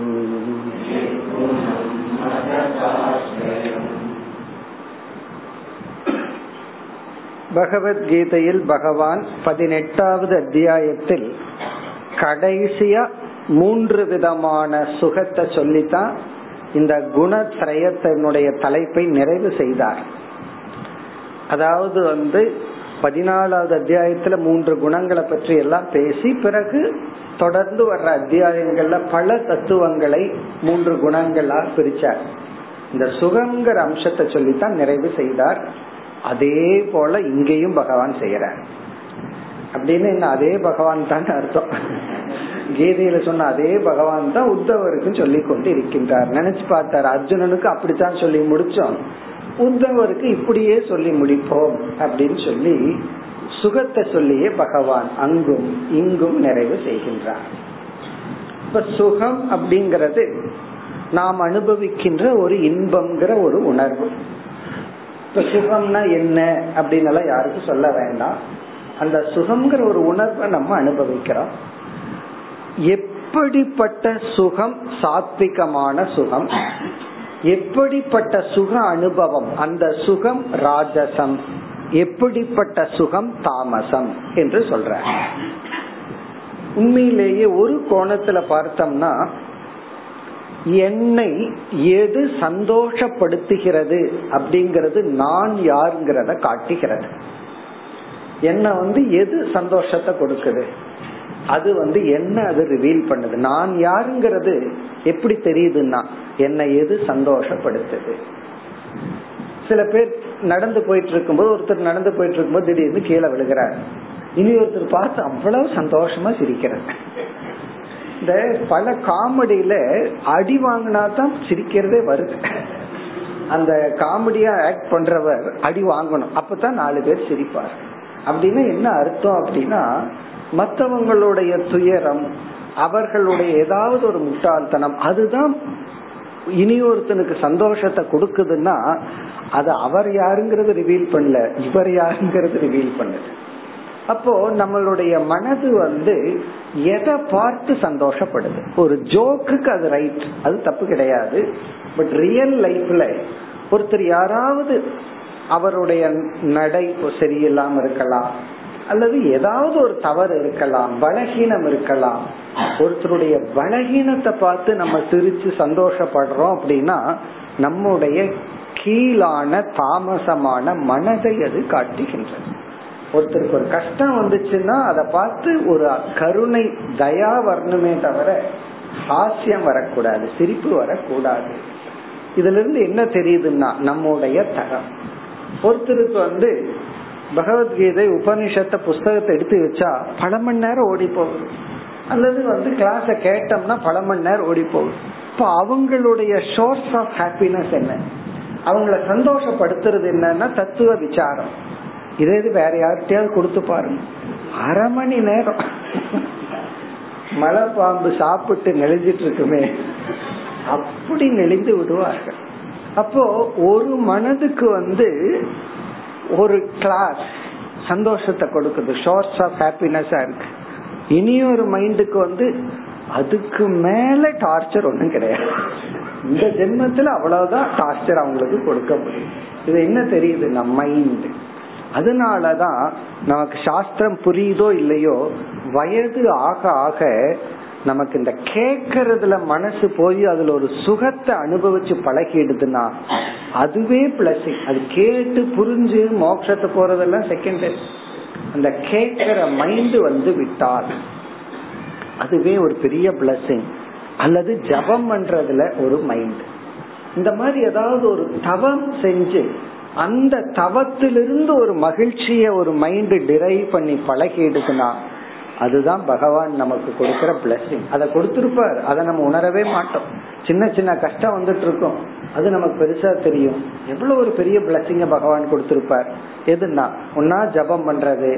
பகவத்கீதையில் பகவான் பதினெட்டாவது அத்தியாயத்தில் கடைசியா மூன்று விதமான சுகத்தை சொல்லித்தான் இந்த குணத்ரயத்தினுடைய தலைப்பை நிறைவு செய்தார் அதாவது வந்து பதினாலாவது அத்தியாயத்துல மூன்று குணங்களை பற்றி எல்லாம் பேசி பிறகு தொடர்ந்து வர்ற அத்தியாயங்கள்ல பல தத்துவங்களை மூன்று குணங்களா பிரிச்சார். இந்த சுகங்கிற அம்சத்தை சொல்லித்தான் நிறைவு செய்தார். அதே போல இங்கேயும் பகவான் செய்யறார். அப்படின்னு என்ன அதே பகவான் தான் அர்த்தம். கீதையில சொன்ன அதே பகவான் தான் உத்தவருக்கும் சொல்லி கொண்டு இருக்கின்றார். நினைச்சு பார்த்தார் அர்ஜுனனுக்கு அப்படித்தான் சொல்லி முடிச்சோம். உத்தவருக்கு இப்படியே சொல்லி முடிப்போம் அப்படின்னு சொல்லி சுகத்தை சொல்லியே பகவான் அங்கும் இங்கும் நிறைவு செய்கின்றார். இப்ப சுகம் அப்படிங்கிறது நாம் அனுபவிக்கின்ற ஒரு இன்பம்ங்கிற ஒரு உணர்வு. இப்ப சுகம்னா என்ன அப்படின்னு யாருக்கும் சொல்ல வேண்டாம். அந்த சுகம்ங்கிற ஒரு உணர்வை நம்ம அனுபவிக்கிறோம். எப்படிப்பட்ட சுகம் சாத்விகமான சுகம்? எப்படிப்பட்ட சுக அனுபவம்? அந்த சுகம் ராஜசம். எப்படிப்பட்ட சுகம் தாமசம் என்று சொல்ற உண்மையிலேயே ஒரு கோணத்துல பார்த்தோம்னா என்னை எது சந்தோஷப்படுத்துகிறது அப்படிங்கறது நான் யாருங்கிறத காட்டுகிறது. என்ன வந்து எது சந்தோஷத்தை கொடுக்குது? அது வந்து என்ன அது ரிவீல் பண்ணுது? நான் யாருங்கிறது எப்படி தெரியுதுன்னா என்னை எது சந்தோஷப்படுத்துது? சில பேர் நடந்து போயிட்டு இருக்கும்போது ஒருத்தர் நடந்து போயிட்டு இருக்கும்போது திடீர்னு கீழே விழுகிறார். இனி ஒருத்தர் பார்த்து அவ்வளவு சந்தோஷமா சிரிக்கிறார். இந்த பல காமெடியில அடி வாங்கினா தான் சிரிக்கிறதே வருது. அந்த காமெடியா ஆக்ட் பண்றவர் அடி வாங்கணும். அப்பதான் நாலு பேர் சிரிப்பார். அப்படின்னா என்ன அர்த்தம் அப்படின்னா மற்றவங்களுடைய துயரம் அவர்களுடைய ஏதாவது ஒரு முட்டாள்தனம் அதுதான் இனி ஒருத்தனுக்கு சந்தோஷத்தை கொடுக்குதுன்னா அது அவர் யாருங்கிறது ரிவீல் பண்ணல இவர் யாருங்கிறது ரிவீல் பண்ணுது அப்போ நம்மளுடைய மனது வந்து எதை பார்த்து சந்தோஷப்படுது? ஒரு ஜோக்குக்கு அது ரைட் அது தப்பு கிடையாது. பட் ரியல் லைஃப்ல ஒருத்தர் யாராவது அவருடைய நடை சரியில்லாம இருக்கலாம் அல்லது ஏதாவது ஒரு தவறு இருக்கலாம் பலகீனம் இருக்கலாம். ஒருத்தருடைய பலகீனத்தை பார்த்து நம்ம சிரிச்சு சந்தோஷப்படுறோம் அப்படின்னா நம்முடைய கீழான தாமசமான மனதை அது காட்டுகின்றது. ஒருத்தருக்கு ஒரு கஷ்டம் வந்துச்சுன்னா அதை பார்த்து ஒரு கருணை தயா வரணுமே தவிர ஹாஸ்யம் வரக்கூடாது சிரிப்பு வரக்கூடாது. இதுல இருந்து என்ன தெரியுதுன்னா நம்முடைய தரம். ஒருத்தருக்கு வந்து பகவத்கீதை உபனிஷத்தை புஸ்தகத்தை எடுத்து வச்சா பல மணி நேரம் ஓடி போகுது. அல்லது வந்து கிளாஸ கேட்டோம்னா பல மணி நேரம் ஓடி போகுது. இப்போ அவங்களுடைய சோர்ஸ் ஆஃப் ஹாப்பினஸ் என்ன? அவங்கள சந்தோஷப்படுத்துறது என்னன்னா தத்துவ விசாரம். இதே இது வேற யார்கிட்டயாவது கொடுத்து பாருங்க. அரை மணி நேரம். மலை பாம்பு சாப்பிட்டு நெளிஞ்சிட்டு இருக்குமே. அப்படி நெளிந்து விடுவார்கள். அப்போ ஒரு மனதுக்கு வந்து ஒரு கிளாஸ் சந்தோஷத்தை கொடுக்குது. ஷோர்ஸ் ஆஃப் ஹாப்பினஸா இருக்கு. இனி ஒரு மைண்டுக்கு வந்து அதுக்கு மேல டார்ச்சர் ஒண்ணும் கிடையாது. இந்த ஜென்மத்துல அவ்வளவுதான் டார்ச்சர் அவங்களுக்கு கொடுக்க முடியும். இது என்ன தெரியுது நம்ம மைண்ட் அதனாலதான் நமக்கு சாஸ்திரம் புரியுதோ இல்லையோ வயது ஆக ஆக நமக்கு இந்த கேக்கிறதுல மனசு போய் அதுல ஒரு சுகத்தை அனுபவிச்சு பழகிடுதுன்னா அதுவே பிளஸிங் அது கேட்டு புரிஞ்சு மோட்சத்தை போறதெல்லாம் செகண்ட் அந்த கேட்கிற மைண்ட் வந்து விட்டால் அதுவே ஒரு பெரிய பிளஸிங் அல்லது ஜபம் பண்றதுல ஒரு மைண்ட் இந்த மாதிரி ஏதாவது ஒரு தவம் செஞ்சு அந்த தவத்திலிருந்து ஒரு மகிழ்ச்சிய ஒரு மைண்ட் டிரைவ் பண்ணி பழகிடுதுன்னா அதுதான் பகவான் நமக்கு கொடுக்கிற பிளஸிங் அதை கொடுத்துருப்பார். அதை நம்ம உணரவே மாட்டோம். சின்ன சின்ன கஷ்டம் வந்துட்டு இருக்கோம் அது நமக்கு பெருசா தெரியும். எவ்வளவு ஒரு பெரிய பிளஸிங்க பகவான் கொடுத்திருப்பார். எதுன்னா ஒன்னா ஜபம் பண்றது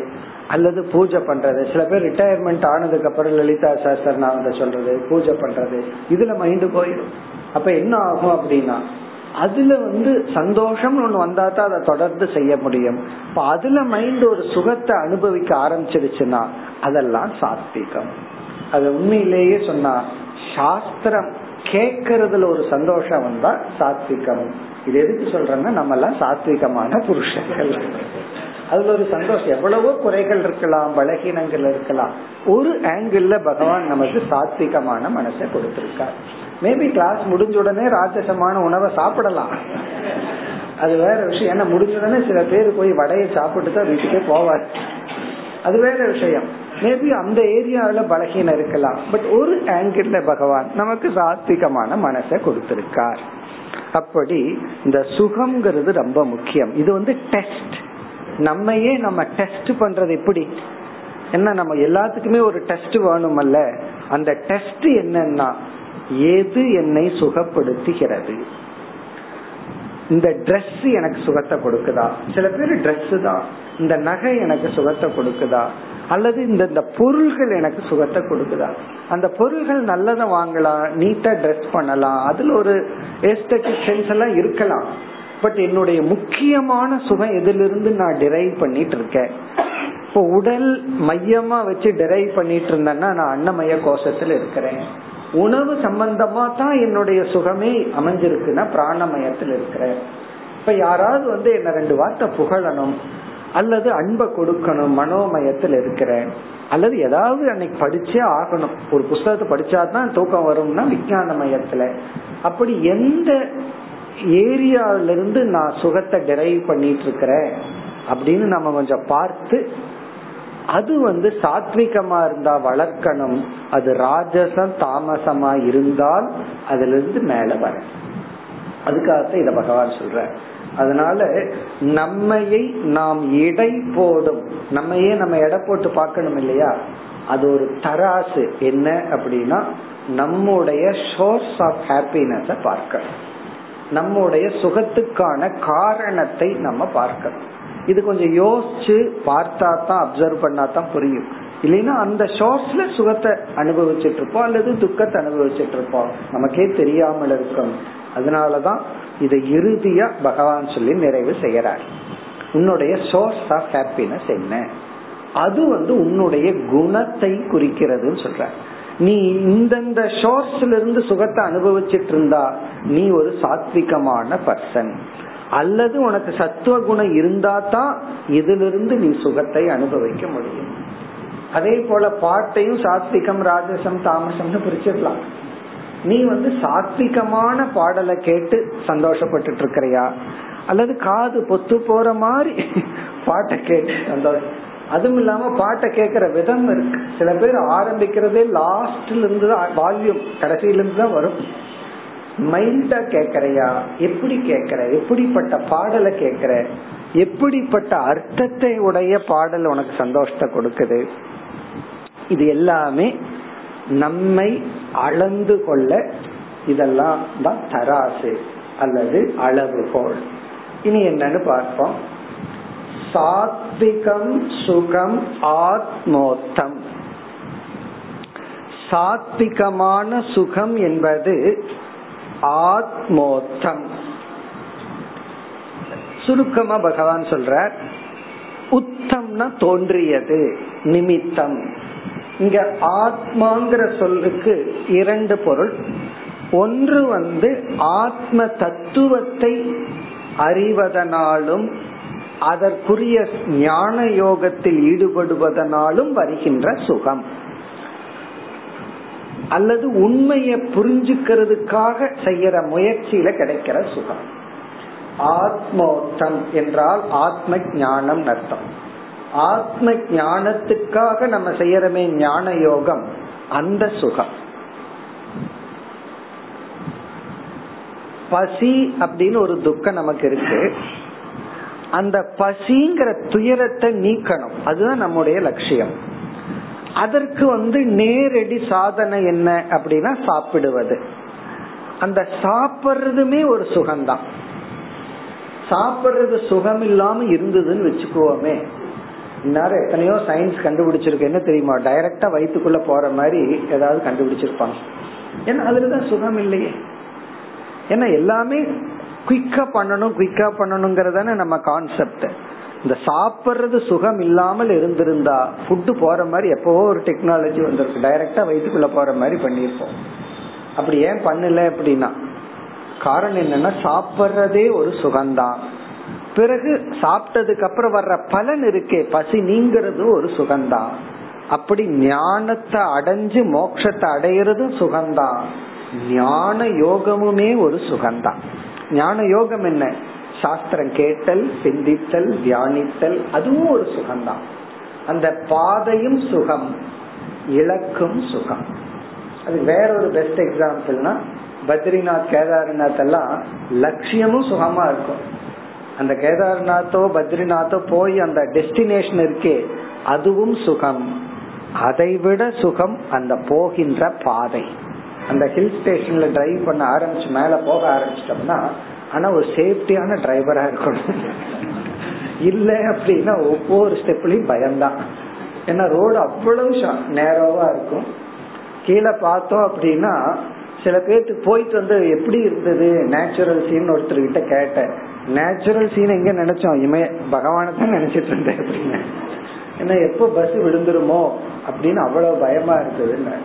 அல்லது பூஜை பண்றது. சில பேர் ரிட்டையர்மெண்ட் ஆனதுக்கு அப்புறம் லலிதா சாஸ்திரநாத சொல்றது பூஜை பண்றது. இதுல மைண்டு போயிடும். அப்ப என்ன ஆகும் அப்படின்னா அதுல வந்து சந்தோஷம் ஒண்ணு வந்தா தான் அதை தொடர்ந்து செய்ய முடியும். இப்ப அதுல மைண்ட் ஒரு சுகத்தை அனுபவிக்க ஆரம்பிச்சிருச்சுன்னா அதெல்லாம் சாத்விகம். அது உண்மையிலேயே சொன்னா சாஸ்திரம் கேட்கறதுல ஒரு சந்தோஷம் வந்தா சாத்விகம். இது எதுக்கு சொல்றேன்னா நம்ம எல்லாம் சாத்விகமான புருஷர்கள். அதுல ஒரு சந்தோஷம். எவ்வளவோ குறைகள் இருக்கலாம் பலகீனங்கள் இருக்கலாம். ஒரு ஆங்கிள் பகவான் நமக்கு சாத்விகமான மனசை கொடுத்திருக்கார். மேபி கிளாஸ் முடிஞ்ச உடனே ராட்சசமான உணவை சாப்பிடலாம். அது வேற விஷயம். ஏன்னா முடிஞ்ச உடனே சில பேர் போய் வடையை சாப்பிட்டு தான் வீட்டுக்கே போவார். அது வேற விஷயம். மேபி அந்த ஏரியாவில பலகீனம் இருக்கலாம். பட் ஒரு ஆங்கிள் பகவான் நமக்கு சாத்விகமான மனசை கொடுத்திருக்கார். அப்படி இந்த சுகம்ங்கிறது ரொம்ப முக்கியம். இது வந்து டெஸ்ட் நம்மையே நம்ம டெஸ்ட் பண்றது எப்படி? என்ன நம்ம எல்லாத்துக்குமே ஒரு டெஸ்ட் வேணுமல்ல? அந்த டெஸ்ட் என்னன்னா எது என்னை சுகப்படுத்துகிறது? இந்த ட்ரெஸ் எனக்கு சுகத்தை கொடுக்குதா? சில பேர் ட்ரெஸ் தான். இந்த நகை எனக்கு சுகத்தை கொடுக்குதா? அல்லது இந்த இந்த பொருள்கள் எனக்கு சுகத்தை கொடுக்குதா? அந்த பொருள்கள் நல்லதை வாங்கலாம் நீட்டா ட்ரெஸ் பண்ணலாம். அதுல ஒரு எஸ்தெட்டிக் சென்ஸ் எல்லாம் இருக்கலாம். பட் என்னுடைய முக்கியமான சுகம் எதிலிருந்து நான் டிரைவ் பண்ணிட்டு இருக்கேன் இப்போ உடல் மையமா வச்சு டிரைவ் பண்ணிட்டு இருந்தேன்னா நான் அன்னமய கோஷத்துல இருக்கிறேன். உணவு சம்பந்தமா தான் என்னுடைய சுகமே அமைஞ்சிருக்குன்னா பிராணமயத்தில் இருக்கிறேன். இப்ப யாராவது வந்து என்ன ரெண்டு வார்த்தை புகழணும் அல்லது அன்பை கொடுக்கணும் மனோமயத்தில் இருக்கிறேன். அல்லது ஏதாவது அன்னைக்கு படிச்சே ஆகணும். ஒரு புஸ்தகத்தை படிச்சாதான் தூக்கம் வரும்னா விஞ்ஞான மையத்துல அப்படி எந்த ஏரியாவிலிருந்து நான் சுகத்தை டிரைவ் பண்ணிட்டு இருக்கிறேன் அப்படின்னு நம்ம கொஞ்சம் பார்த்து அது வந்து சாத்விகமா இருந்தா வளர்க்கணும். அது ராஜசம் தாமசமா இருந்தால் அதுல இருந்து மேல வர. அதுக்காகத்தான் இத பகவான் சொல்ற அதனால நம்மையை நாம் இடை போடும். நம்மையே நம்ம எடை போட்டு பார்க்கணும் இல்லையா? அது ஒரு தராசு. என்ன அப்படின்னா நம்முடைய சோர்ஸ் ஆஃப் ஹாப்பினஸ் பார்க்கணும். நம்முடைய சுகத்துக்கான காரணத்தை நம்ம பார்க்கணும். இது கொஞ்சம் யோசிச்சு பார்த்தா தான் அப்சர்வ் பண்ணா தான் புரியும். இல்லைன்னா அந்த ஷோர்ஸ்ல சுகத்தை அனுபவிச்சுட்டு இருப்போம் அல்லது துக்கத்தை அனுபவிச்சுட்டு இருப்போம் நமக்கே தெரியாமல் இருக்கும் அதனாலதான் இதை இறுதியா பகவான் சொல்லி நிறைவு செய்யறாரு. உன்னுடைய சோர்ஸ் ஆஃப் ஹாப்பினஸ் என்ன? அது வந்து உன்னுடைய குணத்தை குறிக்கிறதுன்னு சொல்ற நீ இந்தந்த ஷோர்ஸ்ல இருந்து சுகத்தை அனுபவிச்சிட்டு இருந்தா நீ ஒரு சாத்விகமான பர்சன் அல்லது உனக்கு சத்துவ குணம் இருந்தா தான் இதிலிருந்து நீ சுகத்தை அனுபவிக்க முடியும். அதே போல பாட்டையும் சாத்விகம் ராஜசம் தாமசம்னு பிரிச்சிடலாம். நீ வந்து சாத்விகமான பாடலை கேட்டு சந்தோஷப்பட்டு இருக்கிறியா அல்லது காது பொத்து போற மாதிரி பாட்டை கேட்டு சந்தோஷம் அதுவும் இல்லாம பாட்டை கேட்கிற விதம் இருக்கு. சில பேர் ஆரம்பிக்கிறதே லாஸ்ட்ல இருந்து தான் வால்யூம் கடைசியில இருந்து தான் வரும். மைல்டா கேக்குறையா? எப்படி கேக்குற? எப்படிப்பட்ட பாடலை கேக்குற? எப்படிப்பட்ட அர்த்தத்தை உடைய பாடல் உனக்கு சந்தோஷத்தை கொடுக்குது? இது எல்லாமே நம்மை அளந்து கொள்ள இதெல்லாம் தான் தராசு அல்லது அளவுகோல் இனி என்னன்னு பார்ப்போம். சாத்விகம் சுகம் ஆத்மோத்தம். சாத்விகமான சுகம் என்பது ஆத்மோத்தம். சுருக்கமா பகவான் சொல்ற உத்தம்னா தோன்றியது நிமித்தம். இங்க ஆத்மாங்கிற சொல்லுக்கு இரண்டு பொருள். ஒன்று வந்து ஆத்ம தத்துவத்தை அறிவதனாலும் அதற்குரிய ஞான யோகத்தில் ஈடுபடுவதனாலும் வருகின்ற சுகம். அல்லது உண்மையை புரிஞ்சுக்கிறதுக்காக செய்யற முயற்சியில கிடைக்கிற சுகம். ஆத்மோத்தம் என்றால் ஆத்ம ஞானம் அர்த்தம். ஆத்ம ஞானத்துக்காக நம்ம செய்யறமே ஞான யோகம் அந்த சுகம். பசி அப்படின்னு ஒரு துக்கம் நமக்கு இருக்கு. அந்த பசிங்கிற துயரத்தை நீக்கணும். அதுதான் நம்முடைய லட்சியம். அதற்கு வந்து நேரடி சாதனை என்ன அப்படின்னா சாப்பிடுவது. அந்த சாப்பிடுறதுமே ஒரு சுகம்தான். சாப்பிடுறது சுகம் இல்லாம இருந்ததுன்னு வச்சுக்கோமே. இந்நேரம் எத்தனையோ சயின்ஸ் கண்டுபிடிச்சிருக்கு. என்ன தெரியுமா? டைரக்டா வயிற்றுக்குள்ள போற மாதிரி ஏதாவது கண்டுபிடிச்சிருப்பாங்க. ஏன்னா அதுலதான் சுகம் இல்லையே. ஏன்னா எல்லாமே குயிக்கா பண்ணணும் குயிக்கா பண்ணணுங்கிறதான நம்ம கான்செப்ட் இந்த சாப்பிடுறது சுகம் இல்லாமல் இருந்திருந்தா ஃபுட்டு போற மாதிரி எப்பவோ ஒரு டெக்னாலஜி வந்திருக்கு. டைரக்டா வயிற்றுக்குள்ள போற மாதிரி பண்ணியிருப்போம். அப்படி ஏன் பண்ணல அப்படின்னா காரணம் என்னன்னா சாப்பிட்றதே ஒரு சுகம்தான். பிறகு சாப்பிட்டதுக்கு அப்புறம் வர்ற பலன் இருக்கே பசி நீங்கிறது ஒரு சுகம்தான். அப்படி ஞானத்தை அடைஞ்சு மோட்சத்தை அடையிறதும் சுகம்தான். ஞான யோகமுமே ஒரு சுகம்தான். ஞான யோகம் என்ன? சாஸ்திரம் கேட்டல் சிந்தித்தல் தியானித்தல் அதுவும் ஒரு சுகம்தான். அந்த பாதையும் சுகம் இலக்கும் சுகம். அது வேற ஒரு பெஸ்ட் எக்ஸாம்பிள்னா பத்ரிநாத் கேதார்நாத் எல்லாம் லட்சியமும் சுகமா இருக்கும். அந்த கேதார்நாத்தோ பத்ரிநாத்தோ போய் அந்த டெஸ்டினேஷன் இருக்கே அதுவும் சுகம். அதை விட சுகம் அந்த போகின்ற பாதை. அந்த ஹில் ஸ்டேஷன்ல டிரைவ் பண்ண ஆரம்பிச்சு மேல போக ஆரம்பிச்சிட்டோம்னா ஆனா ஒரு சேஃப்டியான டிரைவரா இருக்கணும். இல்ல அப்படின்னா ஒவ்வொரு ஸ்டெப்லயும் பயம்தான். ஏன்னா ரோடு அவ்வளவு நேரோவா இருக்கும். கீழே பார்த்தோம் அப்படின்னா சில பேர்த்துக்கு போயிட்டு வந்து எப்படி இருந்தது? நேச்சுரல் சீன் ஒருத்தர் கிட்ட கேட்டேன். நேச்சுரல் சீன் எங்க நினைச்சோம்? இமய பகவானை தான் நினைச்சிட்டு இருந்தேன் அப்படின்னு. ஏன்னா எப்போ பஸ் விழுந்துருமோ அப்படின்னு அவ்வளவு பயமா இருந்ததுன்னு.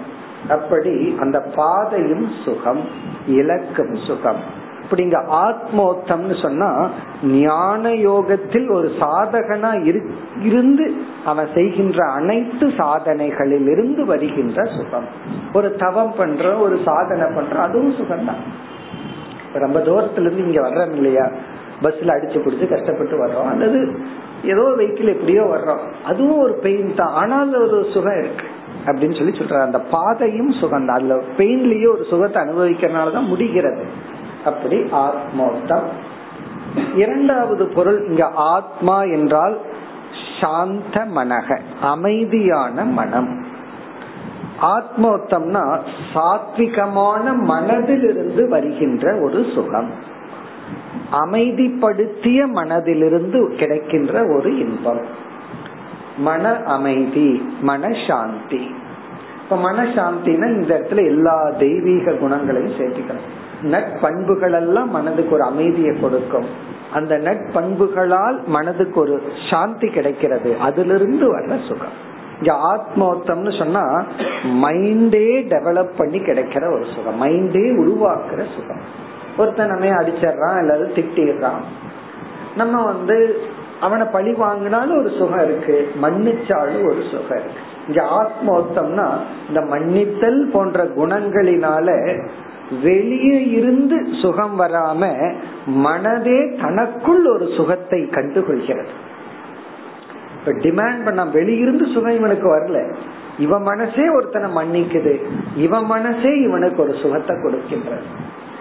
அப்படி அந்த பாதையும் சுகம் இலக்கும் சுகம். அப்படிங்க ஆத்மோத்தம்னு சொன்னா ஞான யோகத்தில் ஒரு சாதகனா இருந்து அவன் செய்கின்ற அனைத்து சாதனைகளில் இருந்து வருகின்ற சுகம். ஒரு தவம் பண்ற ஒரு சாதனை பண்ற அதுவும் சுகம்தான். ரொம்ப தூரத்துல இருந்து இங்க வர்றோம் இல்லையா? பஸ்ல அடிச்சு பிடிச்சு கஷ்டப்பட்டு வர்றோம். அல்லது ஏதோ வெஹிக்கிள் எப்படியோ வர்றோம். அதுவும் ஒரு பெயின் தான். ஆனால் ஒரு சுகம் இருக்கு. அப்படின்னு சொல்லி சொல்றாரு. அந்த பாதையும் சுகம் தான் அதுல பெயின்லயே ஒரு சுகத்தை அனுபவிக்கிறதுனாலதான் முடிகிறது. அப்படி ஆத்மோத்தம் இரண்டாவது பொருள் இங்க ஆத்மா என்றால் சாந்த மனக அமைதியான மனம். ஆத்மோத்தம்னா சாத்விகமான மனதிலிருந்து வருகின்ற ஒரு சுகம். அமைதிப்படுத்திய மனதிலிருந்து கிடைக்கின்ற ஒரு இன்பம். மன அமைதி மனசாந்தி இப்ப மனசாந்தினா இந்த இடத்துல எல்லா தெய்வீக குணங்களையும் சேர்த்துக்கணும் நட்பண்புகள் எல்லாம் மனதுக்கு ஒரு அமைதியை கொடுக்கும். அந்த நட்பண்புகளால் மனதுக்கு ஒரு சாந்தி கிடைக்கிறது. அதிலிருந்து வர்ற சுகம். இங்க ஆத்மோத்தம்னு சொன்னா மைண்டே டெவலப் பண்ணி கிடைக்கிற ஒரு சுகம். மைண்டே உருவாக்குற சுகம். ஒருத்தன் நம்ம அடிச்சிடறான் அல்லது திட்டிடுறான். நம்ம வந்து அவனை பழி வாங்கினாலும் ஒரு சுகம் இருக்கு. மன்னிச்சாலும் ஒரு சுகம் இருக்கு. இங்க ஆத்மோத்தம்னா இந்த மன்னித்தல் போன்ற குணங்களினால வெளியே இருந்து சுகம் வராம மனதே தனக்குள் ஒரு சுகத்தை கண்டுகொள்கிறது. இப்ப டிமாண்ட் பண்ண வெளியிருந்து சுகம் இவனுக்கு வரல. இவன் மனசே ஒருத்தனை மன்னிக்குது. இவன் மனசே இவனுக்கு ஒரு சுகத்தை கொடுக்கின்றது.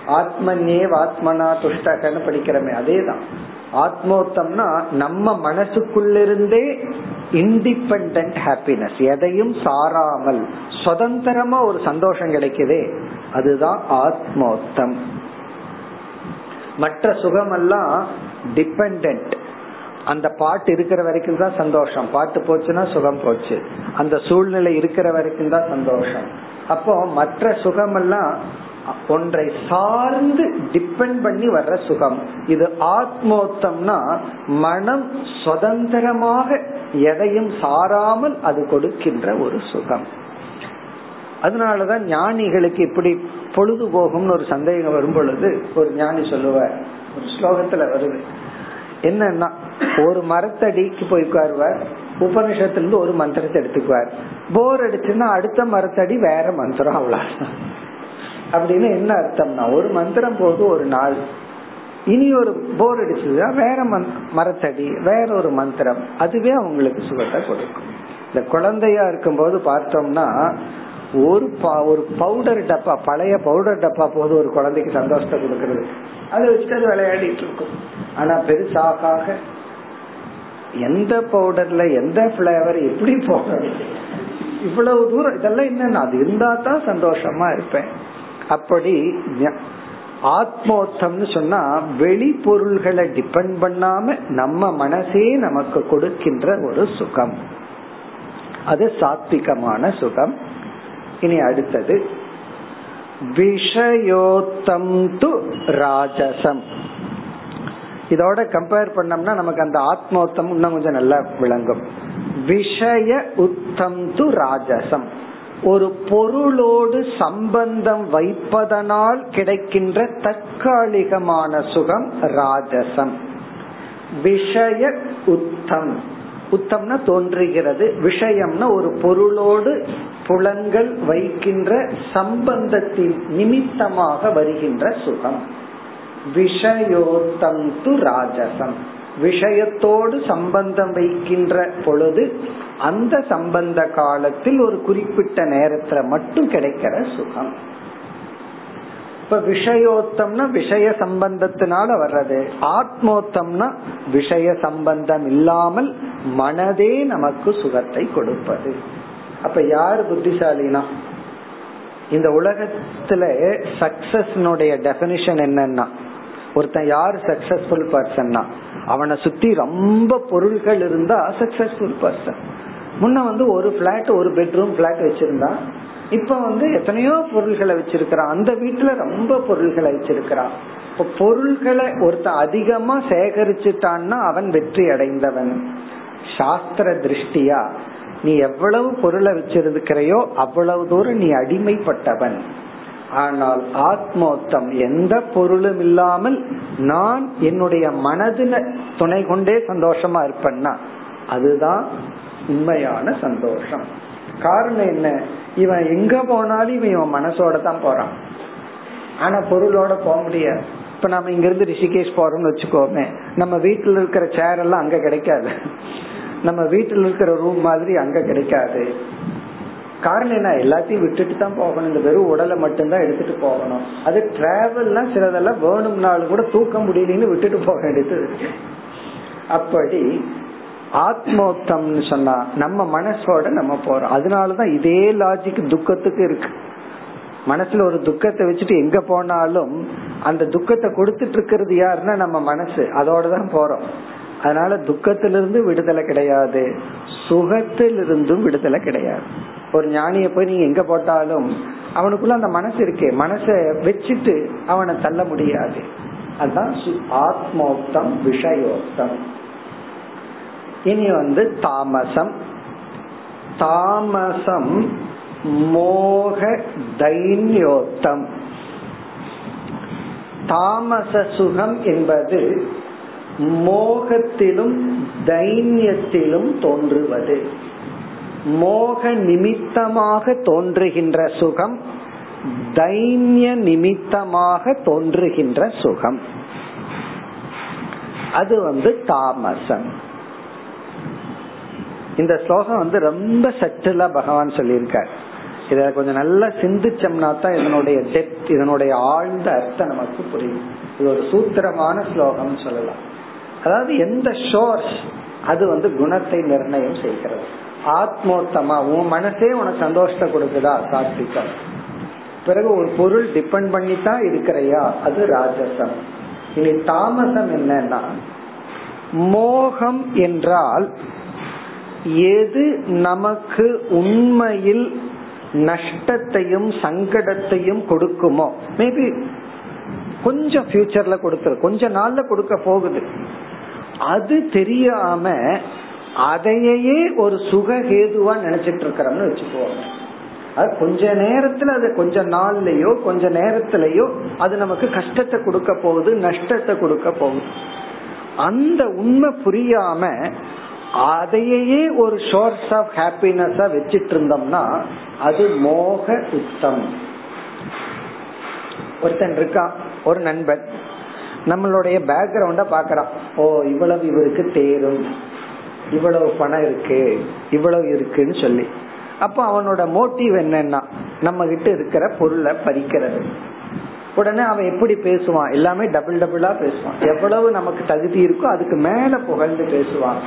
ஆத்மன்யே ஆத்மனா துஷ்டகன்னு படிக்கிறமே அதேதான். ஆத்மோத்தம்னா நம்ம மனசுக்குள்ளிருந்தே இண்டிபெண்ட் ஹாப்பினஸ் எதையும் சாராமல் சுதந்திரமா ஒரு சந்தோஷம் கிடைக்குதே அதுதான் ஆத்மோத்தம். மற்ற சுகமெல்லாம் டிபெண்ட் அந்த பாட்டு இருக்கிற வரைக்கும் தான் சந்தோஷம். பாட்டு போச்சுன்னா சுகம் போச்சு. அந்த சூழ்நிலை இருக்கிற வரைக்கும் தான் சந்தோஷம். அப்போ மற்ற சுகமெல்லாம் ஒன்றை சார்ந்து டிபெண்ட் பண்ணி வர்ற சுகம். இது ஆத்மோத்தம்னா மனம் சுதந்திரமாக எதையும் சாராமல் அது கொடுக்கின்ற ஒரு சுகம். அதனாலதான் ஞானிகளுக்கு இப்படி பொழுது போகும்னு ஒரு சந்தேகம் வரும் பொழுது ஒரு ஞானி சொல்லுவார். ஒரு ஸ்லோகத்துல வருது. என்னன்னா ஒரு மரத்தடிக்கு போய் உட்காருவார். உபனிஷத்துல ஒரு மந்திரத்தை எடுத்துக்குவார். போர் அடிச்சுன்னா அடுத்த மரத்தடி வேற மந்திரம் அவ்வளவுதான். அப்படின்னு என்ன அர்த்தம்னா ஒரு மந்திரம் போது ஒரு நாள். இனி ஒரு போர் அடிச்சதுன்னா வேற மரத்தடி வேற ஒரு மந்திரம். அதுவே அவங்களுக்கு சுகத்தை கொடுக்கும். இந்த குழந்தையா இருக்கும் போது பார்த்தோம்னா ஒரு ஒரு பவுடர் டப்பா பழைய பவுடர் டப்பா போது ஒரு குழந்தைக்கு சந்தோஷத்தை கொடுக்கறது. அதை வச்சுட்டு அது விளையாடிட்டு இருக்கும். ஆனா பெருசாக எந்த பவுடர்ல எந்த பிளேவர் எப்படி போடணும் இவ்வளவு தூரம் இதெல்லாம் என்னன்னா அது இருந்தா தான் சந்தோஷமா இருப்பேன். அப்படி ஆத்மோத்தம்னு சொன்னா வெளி பொருள்களை டிபெண்ட் பண்ணாம நம்ம மனசே நமக்கு கொடுக்கின்ற ஒரு சுகம். அது சாத்விகமான சுகம். இனி அடுத்தது விஷயோத்தம் து ராஜசம். இதோட கம்பேர் பண்ணோம்னா நமக்கு அந்த ஆத்மோத்தம் இன்னும் கொஞ்சம் நல்லா விளங்கும். விஷய உத்தம் து ராஜசம். ஒரு பொருளோடு சம்பந்தம் வைப்பதனால் கிடைக்கின்ற தற்காலிகமான சுகம் ராஜசம். விஷய உத்தம். உத்தம்னா தோன்றுகிறது. விஷயம்னா ஒரு பொருளோடு புலன்கள் வைக்கின்ற சம்பந்தத்தின் நிமித்தமாக வருகின்ற சுகம். விஷயோத்தம் து ராஜசம். விஷயத்தோடு சம்பந்தம் வைக்கின்ற பொழுது அந்த சம்பந்த காலத்தில் ஒரு குறிப்பிட்ட நேரத்துல மட்டும் கிடைக்கிற சுகம். இப்ப விஷயோத்தம்னா விஷய சம்பந்தத்தினால வர்றது. ஆத்மோத்தம்னா விஷய சம்பந்தம் இல்லாமல் மனதே நமக்கு சுகத்தை கொடுப்பது. அப்ப யார் புத்திசாலினா? இந்த உலகத்துல சக்சஸ் டெபினிஷன் என்னன்னா ஒருத்தன் யார் சக்சஸ்ஃபுல் பர்சன்னா அவனை சுத்தி ரொம்ப பொருள்கள் இருந்தா சக்சஸ்ஃபுல் பர்சன் முன்ன வந்து ஒரு பிளாட் ஒரு பெட்ரூம் பிளாட் வச்சிருந்தான் இப்ப வந்து எத்தனையோ பொருள்களை வச்சிருக்கிறான் அந்த வீட்டுல ரொம்ப பொருள்களை வச்சிருக்கிறான் இப்ப பொருள்களை ஒருத்தன் அதிகமா சேகரிச்சுட்டான்னா அவன் வெற்றி அடைந்தவன். சாஸ்திர திருஷ்டியா நீ எவ்வளவு பொருளை வச்சிருக்கிறையோ அவ்வளவு தூரம் நீ அடிமைப்பட்டவன். ஆனால் ஆத்மோத்தம் எந்த பொருளும் இல்லாமல் நான் என்னுடைய மனதின துணை கொண்டே சந்தோஷமா இருப்பேன்னா அதுதான் உண்மையான சந்தோஷம். காரணம் என்ன? இவன் எங்க போனாலும் இவன் இவன் மனசோட தான் போறான். ஆனா பொருளோட போக முடியாது. இப்ப நம்ம இங்க இருந்து ரிஷிகேஷ் போறோம்னு வச்சுக்கோமே நம்ம வீட்டுல இருக்கிற சேர் எல்லாம் அங்க கிடைக்காது. நம்ம வீட்டுல இருக்கிற ரூம் மாதிரி அங்க கிடைக்காது. காரணம் என்ன? எல்லாத்தையும் விட்டுட்டு தான் போகணும். இந்த வெறும் உடலை மட்டும்தான் எடுத்துட்டு போகணும். அது டிராவல்னா சிலதெல்லாம் வேணும்னாலும் கூட தூக்க முடியலன்னு விட்டுட்டு போக வேண்டியது. அப்படி ஆத்மோத்தம்னு சொன்னா நம்ம மனசோட நம்ம போறோம். அதனாலதான் இதே லாஜிக் துக்கத்துக்கு இருக்கு. மனசுல ஒரு துக்கத்தை வச்சுட்டு எங்க போனாலும் அந்த துக்கத்தை கொடுத்துட்டு இருக்கிறது யாருன்னா நம்ம மனசு. அதோட தான் போறோம். அதனால துக்கத்திலிருந்து விடுதலை கிடையாது. சுகத்திலிருந்தும் விடுதலை கிடையாது. ஒரு ஞானிய போய் நீங்க எங்க போட்டாலும் அவனுக்குள்ள அந்த மனசு இருக்கே. மனச வச்சுட்டு அவனை தள்ள முடியாது. அதுதான் ஆத்மோக்தம் விஷயோக்தம். இனி வந்து தாமசம். தாமசம் மோக தைன்யோத்தம் தாமச சுகம் என்பது மோகத்திலும் தைன்யத்திலும் தோன்றுவது. மோக நிமித்தமாக தோன்றுகின்ற சுகம் தைன்ய நிமித்தமாக தோன்றுகின்ற சுகம். அது வந்து தாமசம். இந்த ஸ்லோகம் வந்து ரொம்ப சட்டிலா பகவான் சொல்லியிருக்கார். இத கொஞ்சம் நல்லா சிந்திச்சோம்னா தான் இதனுடைய டெப்த் இதனுடைய ஆழ்ந்த அர்த்தம் நமக்கு புரியும். இது ஒரு சூத்திரமான ஸ்லோகம் சொல்லலாம். அதாவது எந்த ஷோர்ஸ் அது வந்து குணத்தை நிர்ணயம் செய்கிறது. ஆத்மோத்தமா உன் மனசே உனக்கு சந்தோஷத்தை கொடுக்குதா? சாத்விகம் பிறகு ஒரு பொருள் டிபெண்ட் பண்ணி தான் இருக்கிறையா? அது ராஜசம். இனி தாமசம் என்னன்னா மோகம் என்றால் எது நமக்கு உண்மையில் நஷ்டத்தையும் சங்கடத்தையும் கொடுக்குமோ? மேபி கொஞ்சம் ஃபியூச்சர்ல கொடுத்துரு கொஞ்ச நாள்ல கொடுக்க போகுது. அது தெரியாம அதையே ஒரு சுகஹேதுவா நினைச்சிட்டு இருக்கிறோம்னு வச்சுக்குவோம் அது கொஞ்ச நேரத்துல அது கொஞ்ச நாள்லயோ கொஞ்ச நேரத்திலயோ அது நமக்கு கஷ்டத்தை கொடுக்க போகுது நஷ்டத்தை கொடுக்க போகுது. அந்த உண்மை புரியாம அதையே ஒரு சோர்ஸ் ஆஃப் ஹாப்பினஸா வச்சிட்டு இருந்தோம்னா அது மோக உத்தம். ஒருத்தன் இருக்கான் ஒரு நண்பன். நம்மளுடைய பேக்ரவுண்ட பாக்கிறான் ஓ இவ்வளவு இவருக்கு தேரும். இவ்வளவு பணம் இருக்கு இவ்வளவு இருக்குன்னு சொல்லி. அப்ப அவனோட மோட்டிவ் என்னன்னா நம்ம கிட்ட இருக்கிற பொருளை பறிக்கிறது. உடனே அவன் எப்படி பேசுவான்? எல்லாமே டபுள் டபுளா பேசுவான். எவ்வளவு நமக்கு தகுதி இருக்கோ அதுக்கு மேல புகழ்ந்து பேசுவான்.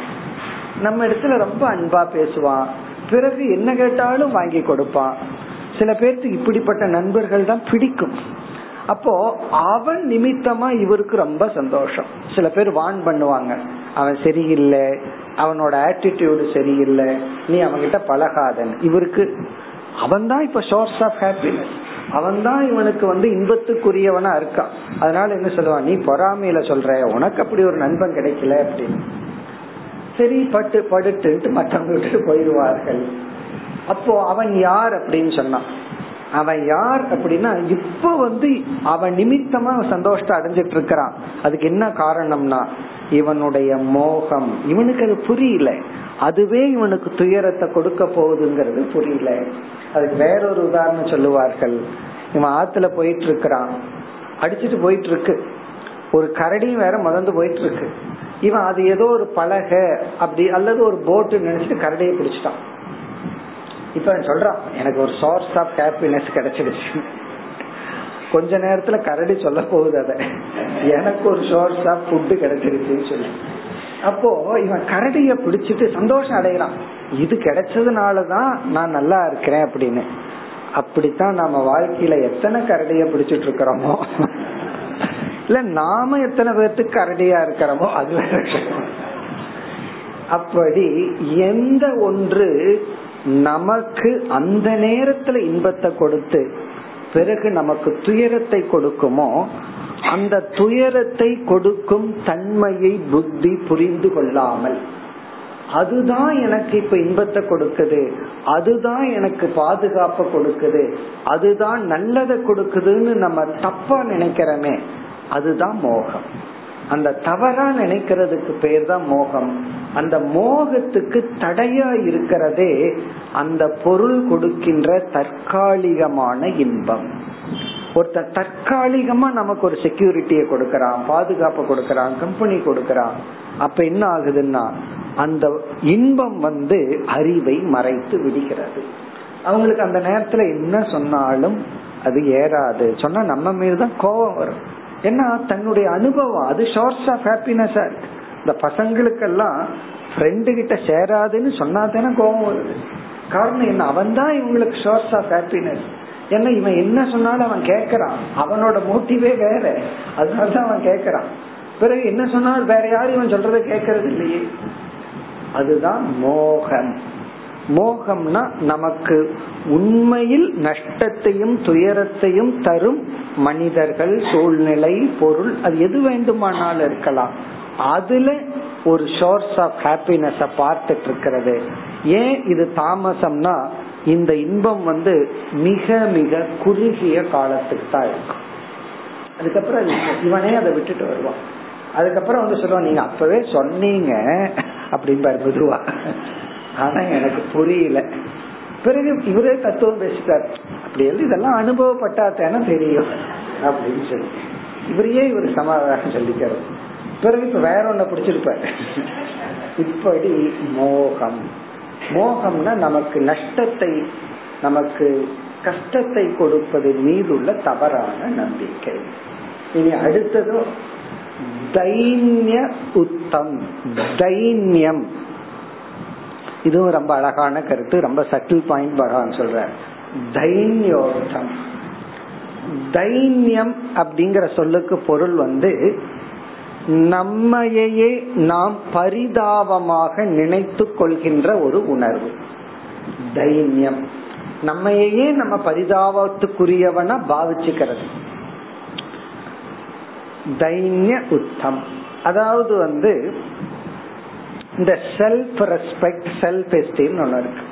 நம்ம இடத்துல ரொம்ப அன்பா பேசுவான். பிறகு என்ன கேட்டாலும் வாங்கி கொடுப்பான். சில பேர்த்துக்கு இப்படிப்பட்ட நண்பர்கள் தான் பிடிக்கும். அப்போ அவன் நிமித்தமா இவருக்கு ரொம்ப சந்தோஷம். சில பேர் வான் பண்ணுவாங்க. அவன் சரியில்லை அவனோட ஆட்டிடியூடு சரியில்லை நீ அவன்கிட்ட பழகாதன் இவருக்கு அவன் தான் இப்ப சோர்ஸ் ஆஃப் ஹாப்பினஸ் அவன் தான் இவனுக்கு வந்து இன்பத்துக்குரியவனா இருக்கான். அதனால என்ன சொல்லுவான்? நீ பொறாமையில சொல்ற உனக்கு அப்படி ஒரு நண்பன் கிடைக்கல அப்படின்னு. சரி பட்டு படுத்துட்டு மற்றவங்க விட்டு போயிடுவார்கள். அப்போ அவன் யார் அப்படின்னு சொன்னான். அவன் யார் அப்படின்னா இப்ப வந்து அவன் நிமித்தமா சந்தோஷத்தை அடைஞ்சிட்டு இருக்கிறான். அதுக்கு என்ன காரணம்னா இவனுடைய மோகம். இவனுக்கு அது புரியல. அதுவே இவனுக்கு துயரத்தை கொடுக்க போகுதுங்கிறது புரியல. அதுக்கு வேறொரு உதாரணம் சொல்லுவார்கள். இவன் ஆத்துல போயிட்டு இருக்கிறான் அடிச்சுட்டு போயிட்டு இருக்கு ஒரு கரடியும் வேற மதந்து போயிட்டு இருக்கு இவன் அது ஏதோ ஒரு பலகை அப்படி அல்லது ஒரு போட்டு நினைச்சிட்டு கரடியை பிடிச்சிட்டான். இப்ப சொல்றான். எனக்கு ஒரு சோர்ஸ் ஆஃப் ஹாப்பினஸ் கிடைச்சிடுச்சு. கொஞ்ச நேரத்துல கரடி சொல்ல போகுது அத. எனக்கு ஒரு சோர்ஸ் ஆஃப் ஃபுட்டு கிடைச்சிருச்சுன்னு சொல்லி. அப்போ இவன் கரடிய பிடிச்சிட்டு சந்தோஷம் அடையலாம் இது கிடைச்சதுனாலதான் நான் நல்லா இருக்கிறேன் அப்படின்னு. அப்படித்தான் நம்ம வாழ்க்கையில எத்தனை கரடிய பிடிச்சிட்டு இருக்கிறோமோ? இல்ல நாம எத்தனை பேர்த்துக்கு கரடியா இருக்கிறோமோ அது வேற அப்படி எந்த ஒன்று நமக்கு அந்த நேரத்துல இன்பத்தை கொடுத்து பிறகு நமக்கு துயரத்தை கொடுக்குமோ அந்த துயரத்தை கொடுக்கும் தன்மையை புத்தி புரிந்து கொள்ளாமல். அதுதான் எனக்கு இப்ப இன்பத்தை கொடுக்குது. அதுதான் எனக்கு பாதுகாப்ப கொடுக்குது. அதுதான் நல்லதை கொடுக்குதுன்னு நம்ம தப்பா நினைக்கிறோமே அதுதான் மோகம். அந்த தவறா நினைக்கிறதுக்கு பேர் தான் மோகம். அந்த மோகத்துக்கு தடையா இருக்கிறதே அந்த பொருள் கொடுக்கின்ற தற்காலிகமான இன்பம். ஒருத்தர் தற்காலிகமா நமக்கு ஒரு செக்யூரிட்டியை கொடுக்கறான் பாதுகாப்பு கொடுக்கறான் கம்பெனி கொடுக்கறான். அப்ப என்ன ஆகுதுன்னா அந்த இன்பம் வந்து அறிவை மறைத்து விடுகிறது. அவங்களுக்கு அந்த நேரத்துல என்ன சொன்னாலும் அது ஏறாது. சொன்னா நம்ம மீதுதான் கோபம் வரும். ஏன்னா தன்னுடைய அனுபவம் அது ஷோர்ஸ் ஆஃப் ஹாப்பினஸ் இந்த பசங்களுக்கெல்லாம் ஃப்ரெண்டு கிட்ட சேராதுன்னு சொன்னா தானே கோபம் வருது. காரணம் என்ன? அவன் தான் இவங்களுக்கு சோர்ஸ் ஆஃப் ஹாப்பினஸ் ஏன்னா இவன் என்ன சொன்னாலும் அவன் கேட்கறான். அவனோட மோட்டிவே வேற. அதனாலதான் அவன் கேட்கறான். பிறகு என்ன சொன்னாலும் வேற யாரும் இவன் சொல்றதை கேட்கறது இல்லையே. அதுதான் மோகம். மோகம்னா நமக்கு உண்மையில் நஷ்டத்தையும் துயரத்தையும் தரும் மனிதர்கள் சூழ்நிலை பொருள் அது எது வேண்டுமானாலும் இருக்கலாம். அதுல ஒரு சோர்ஸ் ஆஃப் ஹாப்பினஸ் பார்த்துட்டு இருக்கிறது ஏன் இது தாமசம்னா இந்த இன்பம் வந்து மிக மிக குறுகிய காலத்துக்கு தான் இருக்கும். அதுக்கப்புறம் இவனே அதை விட்டுட்டு வருவான். அதுக்கப்புறம் வந்து சொல்லுவான் நீங்க அப்பவே சொன்னீங்க. அப்படின்பாரு பொதுவா ஆனா எனக்கு புரியல. பிறகு இவரே தத்துவம் பேசிட்டார். அப்படி எல்லாம் இதெல்லாம் அனுபவப்பட்டா தானே தெரியும். அப்படின்னு சொல்லி. இவரையே இவர் சமாதானம் சொல்லிக்கிறார் பிறகு இப்ப வேற ஒண்ண பிடிச்சிருப்பாரு. இப்படி மோகம். மோகம்னா நமக்கு நஷ்டத்தை நமக்கு கஷ்டத்தை கொடுப்பது மீதுள்ள தவறான நம்பிக்கை. இனி அடுத்ததும் தைன்ய உத்தம். தைன்யம். இதுவும் ரொம்ப அழகான கருத்து ரொம்ப சட்டில் பாயிண்ட் பகவான் சொல்ற தைன்யோத்தம் தைன்யம் அப்படிங்கிற சொல்லுக்கு பொருள் வந்து நம்மையே நாம் பரிதாபமாக நினைத்து கொள்கின்ற ஒரு உணர்வு. தைன்யம். நம்மையே நம்ம பரிதாபத்துக்குரியவனா பாவிச்சுக்கிறது. தைன்ய உத்தம். அதாவது வந்து இந்த செல்ஃப் ரெஸ்பெக்ட் செல்ஃப் எஸ்டீம் ஒன்று இருக்கு.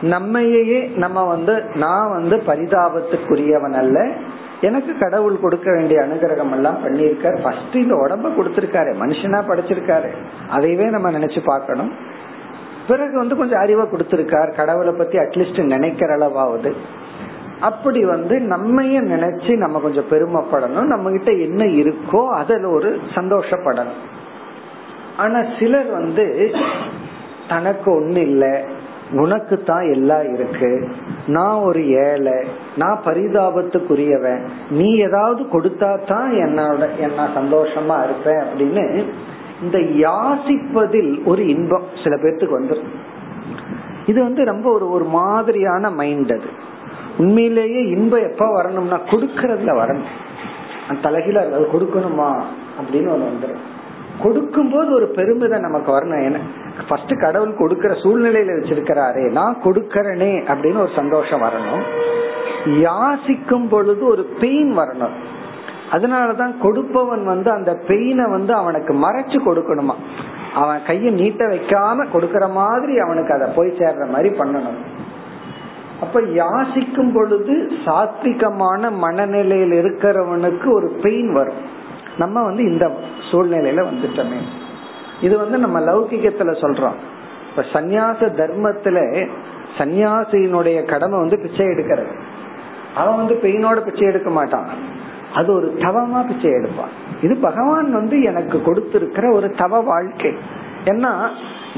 நம்மையே நம்ம வந்து நான் வந்து பரிதாபத்துக்குரியவன் அல்ல. எனக்கு கடவுள் கொடுக்க வேண்டிய அனுகிரகம் எல்லாம் பண்ணியிருக்காரு. ஃபர்ஸ்ட் இந்த உடம்ப கொடுத்திருக்காரு. மனுஷனா படைச்சிருக்காரு. அதையவே நம்ம நினைச்சு பார்க்கணும். பிறகு வந்து கொஞ்சம் அறிவை கொடுத்திருக்கார். கடவுளை பத்தி அட்லீஸ்ட் நினைக்கிற அளவாவது. அப்படி வந்து நம்மைய நினைச்சு நம்ம கொஞ்சம் பெருமைப்படணும். நம்ம கிட்ட என்ன இருக்கோ அதில் ஒரு சந்தோஷப்படணும். ஆனா சிலர் வந்து தனக்கு ஒண்ணு இல்லை உனக்கு தான் எல்லாம் இருக்கு நான் ஒரு ஏழை நான் பரிதாபத்துக்குரியவன் நீ ஏதாவது கொடுத்தா தான் என்னோட என்ன சந்தோஷமா இருப்பேன் அப்படின்னு இந்த யாசிப்பதில் ஒரு இன்பம் சில பேர்த்துக்கு வந்துடும் இது வந்து ரொம்ப ஒரு ஒரு மாதிரியான மைண்ட் அது. உண்மையிலேயே இன்பம் எப்ப வரணும்னா கொடுக்கறதுல வரணும். தலைகில அது கொடுக்கணுமா அப்படின்னு ஒன்று வந்துடும் கொடுக்கும் போது ஒரு பெருமிதம் நமக்கு வரணும். ஏன்னா ஃபர்ஸ்ட் கடவுள் கொடுக்கிற சூழ்நிலையில வச்சிருக்கிறாரே நான் கொடுக்கறனே அப்படின்னு ஒரு சந்தோஷம் வரணும். யாசிக்கும் பொழுது ஒரு பெயின் வரணும். அதனாலதான் கொடுப்பவன் வந்து அந்த பெயினை வந்து அவனுக்கு மறைச்சு கொடுக்கணுமா? அவன் கையை நீட்ட வைக்காம கொடுக்கற மாதிரி அவனுக்கு அதை போய் சேர்ற மாதிரி பண்ணணும். அப்ப யாசிக்கும் பொழுது சாத்விகமான மனநிலையில் இருக்கிறவனுக்கு ஒரு பெயின் வரும். நம்ம வந்து இந்த சூழ்நிலையில வந்துட்டோமே. இது வந்து நம்ம லௌகிகத்துல சொல்றோம். இப்ப சந்நியாச தர்மத்துல சன்னியாசியினுடைய கடமை வந்து பிச்சை எடுக்கிறது. அவன் வந்து பெயினோட பிச்சை எடுக்க மாட்டான். அது ஒரு தவமா பிச்சை எடுப்பான். இது பகவான் வந்து எனக்கு கொடுத்திருக்கிற ஒரு தவ வாழ்க்கை. ஏன்னா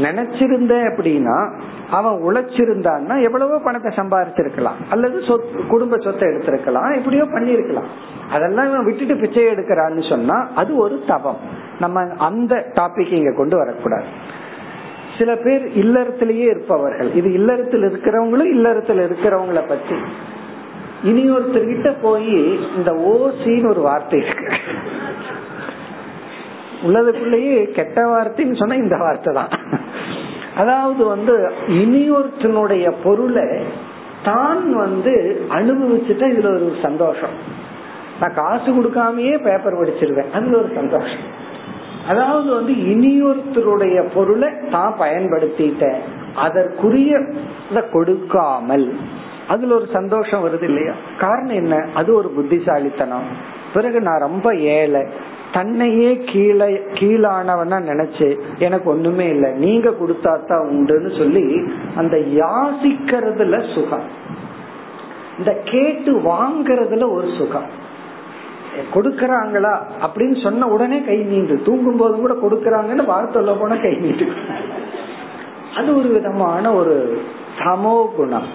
நினைச்சிருந்த அப்படின்னா அவன் உழைச்சிருந்தான்னா எவ்வளவோ பணத்தை சம்பாரிச்சிருக்கலாம். அல்லது சொத் குடும்ப சொத்தை எடுத்திருக்கலாம் எப்படியோ பண்ணிருக்கலாம் அதெல்லாம் இவன் விட்டுட்டு பிச்சை எடுக்கிறான்னு சொன்னா அது ஒரு தவம். நம்ம அந்த டாபிக் இங்க கொண்டு வரக்கூடாது. சில பேர் இல்லறத்திலேயே இருப்பவர்கள். இது இல்லறத்தில் இருக்கிறவங்களும் இல்லறத்தில் இருக்கிறவங்கள பத்தி. இனி ஒருத்தர்கிட்ட போய் இந்த ஓசின்னு ஒரு வார்த்தை இருக்கு. உள்ளதுக்குள்ளேயே கெட்ட வார்த்தைன்னு சொன்னா இந்த வார்த்தை தான். அதாவது வந்து இனியொருத்தனுடைய பொருளை தான் வந்து அனுபவிச்சுட்டா இதுல ஒரு சந்தோஷம். நான் காசு கொடுக்காமயே பேப்பர் படிச்சிருவேன். அதுல ஒரு சந்தோஷம். அதாவது வந்து இனியொருத்தருடைய பொருளை தான் பயன்படுத்திட்டேன். அதற்குரிய கொடுக்காமல் அதுல ஒரு சந்தோஷம் வருது இல்லையா? காரணம் என்ன? அது ஒரு புத்திசாலித்தனம். பிறகு நான் ரொம்ப ஏழை. தன்னையே கீழே கீழானவனா நினைச்சு எனக்கு ஒண்ணுமே இல்லை. நீங்க கொடுத்தாதான் உண்டுன்னு சொல்லி அந்த யாசிக்கிறதுல சுகம். இந்த கேட்டு வாங்கறதுல ஒரு சுகம். கொடுக்கறாங்களா? அப்படின்னு சொன்ன உடனே கை நீண்டு. தூங்கும் போது கூட கொடுக்கறாங்கன்னு வார்த்தை போனா கை நீண்டு. அது ஒரு விதமான ஒரு சமோ குணம்.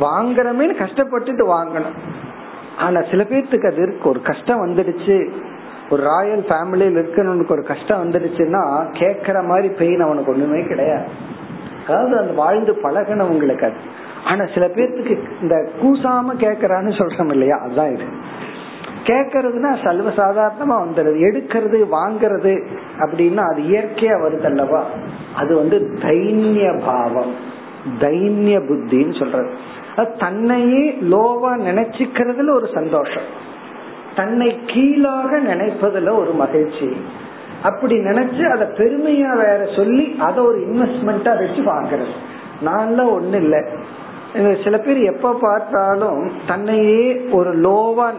வாங்குறமே கஷ்டப்பட்டுட்டு வாங்கணும். ஆனா சில பேர்த்துக்கு அது இருக்கு. ஒரு கஷ்டம் வந்துடுச்சு. ஒரு ராயல் ஃபேமிலியில் இருக்கணும்னு ஒரு கஷ்டம் வந்துருச்சுன்னா கேக்குற மாதிரி பெயின் அவனுக்கு ஒண்ணுமே கிடையாது. அதாவது அந்த வாழ்ந்து பழகினவங்களுக்கு அது. ஆனா சில பேர்த்துக்கு இந்த கூசாம கேக்குறான்னு சொல்றோம் இல்லையா? அதுதான் இது. கேக்குறதுனா சர்வ சாதாரணமா வந்துடுது. எடுக்கிறது வாங்கறது அப்படின்னா அது இயற்கையா வருது அல்லவா? அது வந்து தைன்ய பாவம். தைன்ய புத்தின்னு சொல்றது. தன்னையே லோவா நினைச்சுக்கிறதுல ஒரு சந்தோஷம். தன்னை கீழாக நினைப்பதுல ஒரு மகிழ்ச்சி. அப்படி நினைச்சு அதை பெருமையா வேற சொல்லி அதை ஒரு இன்வெஸ்ட்மெண்டா வச்சு வாங்குறது. நான்லாம் ஒண்ணு இல்லை. சில பேர் எப்ப பார்த்தாலும் தன்னையே ஒரு லோவா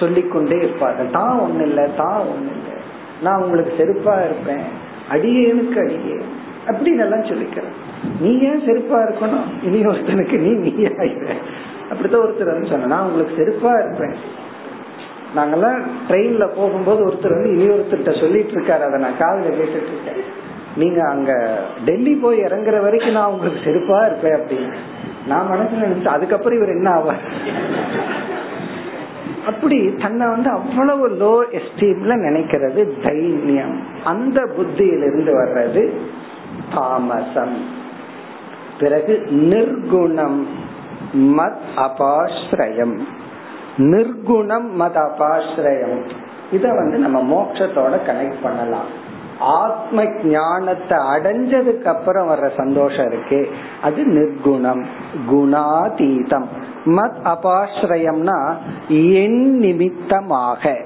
சொல்லிக்கொண்டே இருப்பார்கள். தான் ஒண்ணு இல்லை தான் ஒண்ணு இல்லை. நான் உங்களுக்கு செருப்பா இருப்பேன். அடியேனுக்கு அடியே. அப்படின்னு எல்லாம் சொல்லிக்கிறேன் நீ ஏன் செருப்பா இருக்கணும்? இனி ஒருத்தனுக்கு நீ நீ ஆயிர அப்படித்தான் ஒருத்தர் வந்து சொன்ன நான் உங்களுக்கு செருப்பா இருப்பேன். நாங்கெல்லாம் ட்ரெயின்ல போகும்போது ஒருத்தர் வந்து இனி ஒருத்தர்கிட்ட சொல்லிட்டு இருக்காரு. அதை நான் காதல கேட்டுட்டு இருக்கேன். நீங்க அங்க டெல்லி போய் இறங்குற வரைக்கும் நான் உங்களுக்கு செருப்பா இருப்பேன் அப்படின்னு. நான் மனசுல நினைச்சேன் அதுக்கப்புறம் இவர் என்ன ஆவார்? அப்படி தன்னை வந்து அவ்வளவு லோ எஸ்டீம்ல நினைக்கிறது தைரியம். அந்த புத்தியிலிருந்து வர்றது தாமசம். பிறகு நிர்குணம் மத் அபாஸ்ரயம் நிர்குணம் மத அபாஸ்ரயம். இத வந்து நம்ம மோட்சத்தோட கனெக்ட் பண்ணலாம். ஆத்ம ஞானத்தை அடைஞ்சதுக்கு அப்புறம் வர்ற சந்தோஷம் இருக்கு அது நிர்குணம். குணாதீதம். மத் அபாஸ்ரயம்னா என் நிமித்தமாக.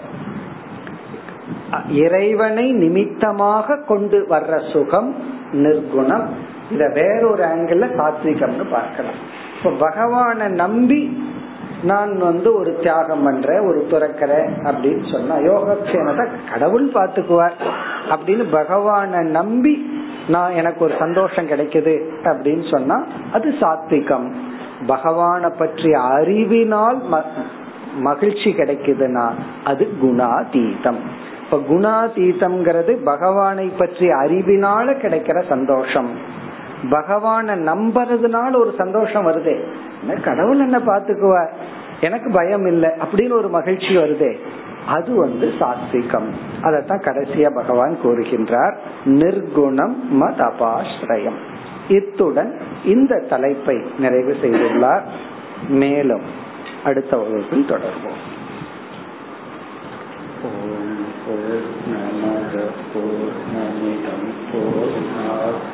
இறைவனை நிமித்தமாக கொண்டு வர்ற சுகம் நிர்குணம். இத வேறொரு ஆங்கிள் சாத்விகம்னு பார்க்கலாம். இப்ப பகவான நம்பி நான் வந்து ஒரு தியாகம் பண்றேன் ஒரு துறக்கிறேன் அப்படின்னு சொன்னா யோகக்ஷேமத்தை கடவுள் பாத்துக்குவார் அப்படின்னு பகவான நம்பி நான் எனக்கு ஒரு சந்தோஷம் கிடைக்குது அப்படின்னு சொன்னா அது சாத்விகம். பகவான பற்றிய அறிவினால் மகிழ்ச்சி கிடைக்குதுன்னா அது குணாதீதம். இப்ப குணாதீதம்ங்கிறது பகவானை பற்றிய அறிவினால கிடைக்கிற சந்தோஷம். பகவான நம்புறதுனால ஒரு சந்தோஷம் வருதே. கடவுள் என்ன பாத்துக்குவார் எனக்கு பயம் இல்லை அப்படின்னு ஒரு மகிழ்ச்சி வருதே. அது வந்து சாத்விகம். அதத்தான் கடைசியா பகவான் கூறுகின்றார். நிர்குணம் மத் அபாஸ்ரயம். இத்துடன் இந்த தலைப்பை நிறைவு செய்துள்ளார். மேலும் அடுத்த வகுப்பில் தொடர்வோம். ஓம் பூர்ணமத பூர்ணமிதம் பூர்ணாத் பூர்ணமுதச்சதே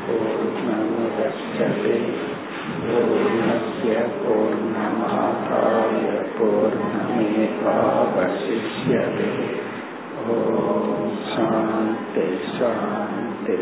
பூர்ணஸ்ய பூர்ணமாதாய பூர்ணமேவாவசிஷ்யதே ஓம் சாந்தி சாந்தி சாந்தி